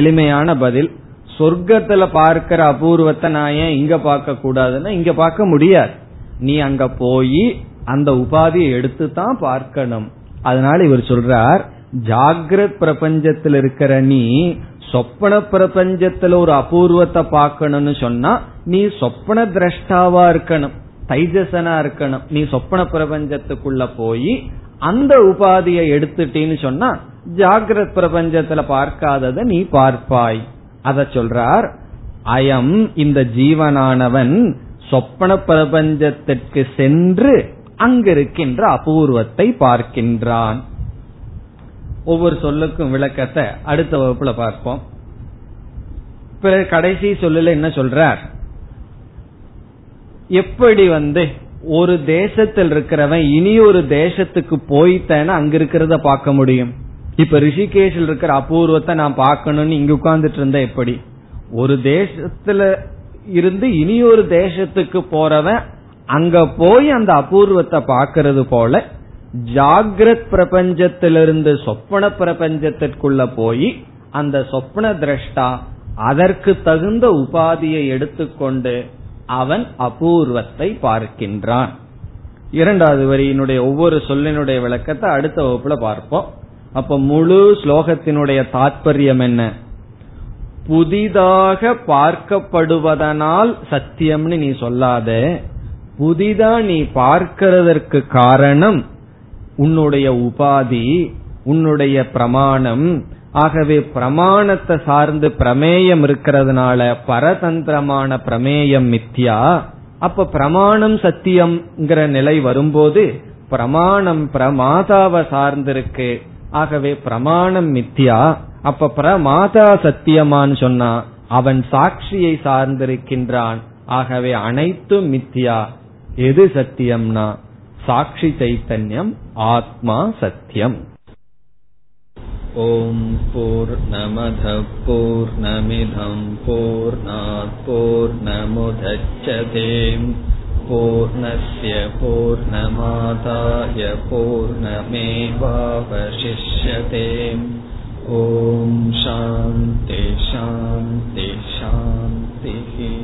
எளிமையான பதில் சொர்க்கத்துல பார்க்கிற அபூர்வத்தை நான் ஏன் இங்க பார்க்க கூடாதுன்னா இங்க பார்க்க முடியாது. நீ அங்க போய் அந்த உபாதியை எடுத்து தான் பார்க்கணும். அதனால இவர் சொல்றார் ஜாகிரத் பிரபஞ்சத்தில் இருக்கிற நீ சொப்பன பிரபஞ்சத்துல ஒரு அபூர்வத்தை பார்க்கணும்னு சொன்னா நீ சொப்பன திரஷ்டாவா இருக்கணும் தைஜசனா இருக்கணும். நீ சொப்பன பிரபஞ்சத்துக்குள்ள போய் அந்த உபாதியை எடுத்துட்டேன்னு சொன்னா ஜாகிரத் பிரபஞ்சத்துல பார்க்காதத நீ பார்ப்பாய். அத சொல்றார் அயம் இந்த ஜீவனானவன் சொப்பன பிரபஞ்சத்திற்கு சென்று அங்கிருக்கின்ற அபூர்வத்தை பார்க்கின்றான். ஒவ்வொரு சொல்லுக்கும் விளக்கத்தை அடுத்த வகுப்புல பார்ப்போம். பிறகு கடைசி சொல்லல என்ன சொல்றார்? எப்படி வந்து ஒரு தேசத்தில் இருக்கிறவன் இனி ஒரு தேசத்துக்கு போயிட்டேன்னா அங்க இருக்கிறத பார்க்க முடியும். இப்ப ரிஷிகேஷில் இருக்கிற அபூர்வத்தை நான் பார்க்கணும்னு இங்க உட்கார்ந்துட்டு இருந்தா எப்படி? ஒரு தேசத்துல இருந்து இனி ஒரு தேசத்துக்கு போறவன் அங்க போய் அந்த அபூர்வத்தை பாக்கிறது போல ஜாகிரத் பிரபஞ்சத்திலிருந்து சொப்பன பிரபஞ்சத்திற்குள்ள போய் அந்த சொப்ன திரஷ்டா அதற்கு தகுந்த உபாதியை எடுத்துக்கொண்டு அவன் அபூர்வத்தை பார்க்கின்றான். இரண்டாவது வரியினுடைய ஒவ்வொரு சொல்லினுடைய விளக்கத்தை அடுத்த வகுப்புல பார்ப்போம். அப்ப முழு ஸ்லோகத்தினுடைய தாற்பயம் என்ன? புதிதாக பார்க்கப்படுவதனால் சத்தியம்னு நீ சொல்லாத. புதிதா நீ பார்க்கிறதற்கு காரணம் உன்னுடைய உபாதி உன்னுடைய பிரமாணம். ஆகவே பிரமாணத்தை சார்ந்து பிரமேயம் இருக்கிறதுனால பரதந்திரமான பிரமேயம் மித்யா. அப்ப பிரமாணம் சத்தியம்ங்கிற நிலை வரும்போது பிரமாணம் பிரமாதாவை சார்ந்திருக்கு. ஆகவே பிரமாணம் மித்யா. அப்ப பிரமாதா சத்தியமான்னு சொன்னா அவன் சாட்சியை சார்ந்திருக்கின்றான். ஆகவே அனைத்தும் மித்யா. எது சத்தியம்னா? சாட்சி சைத்தன்யம் ஆத்மா சத்தியம். ஓம் போர் நமத போர் நமிதம் போர் போர் நமுதச்சதேம் பூர்ணய பூர்ணமாதாய பூர்ணமேவாவசிஷ்யதேம். ஓம் சாந்தி சாந்தி சாந்திஹி.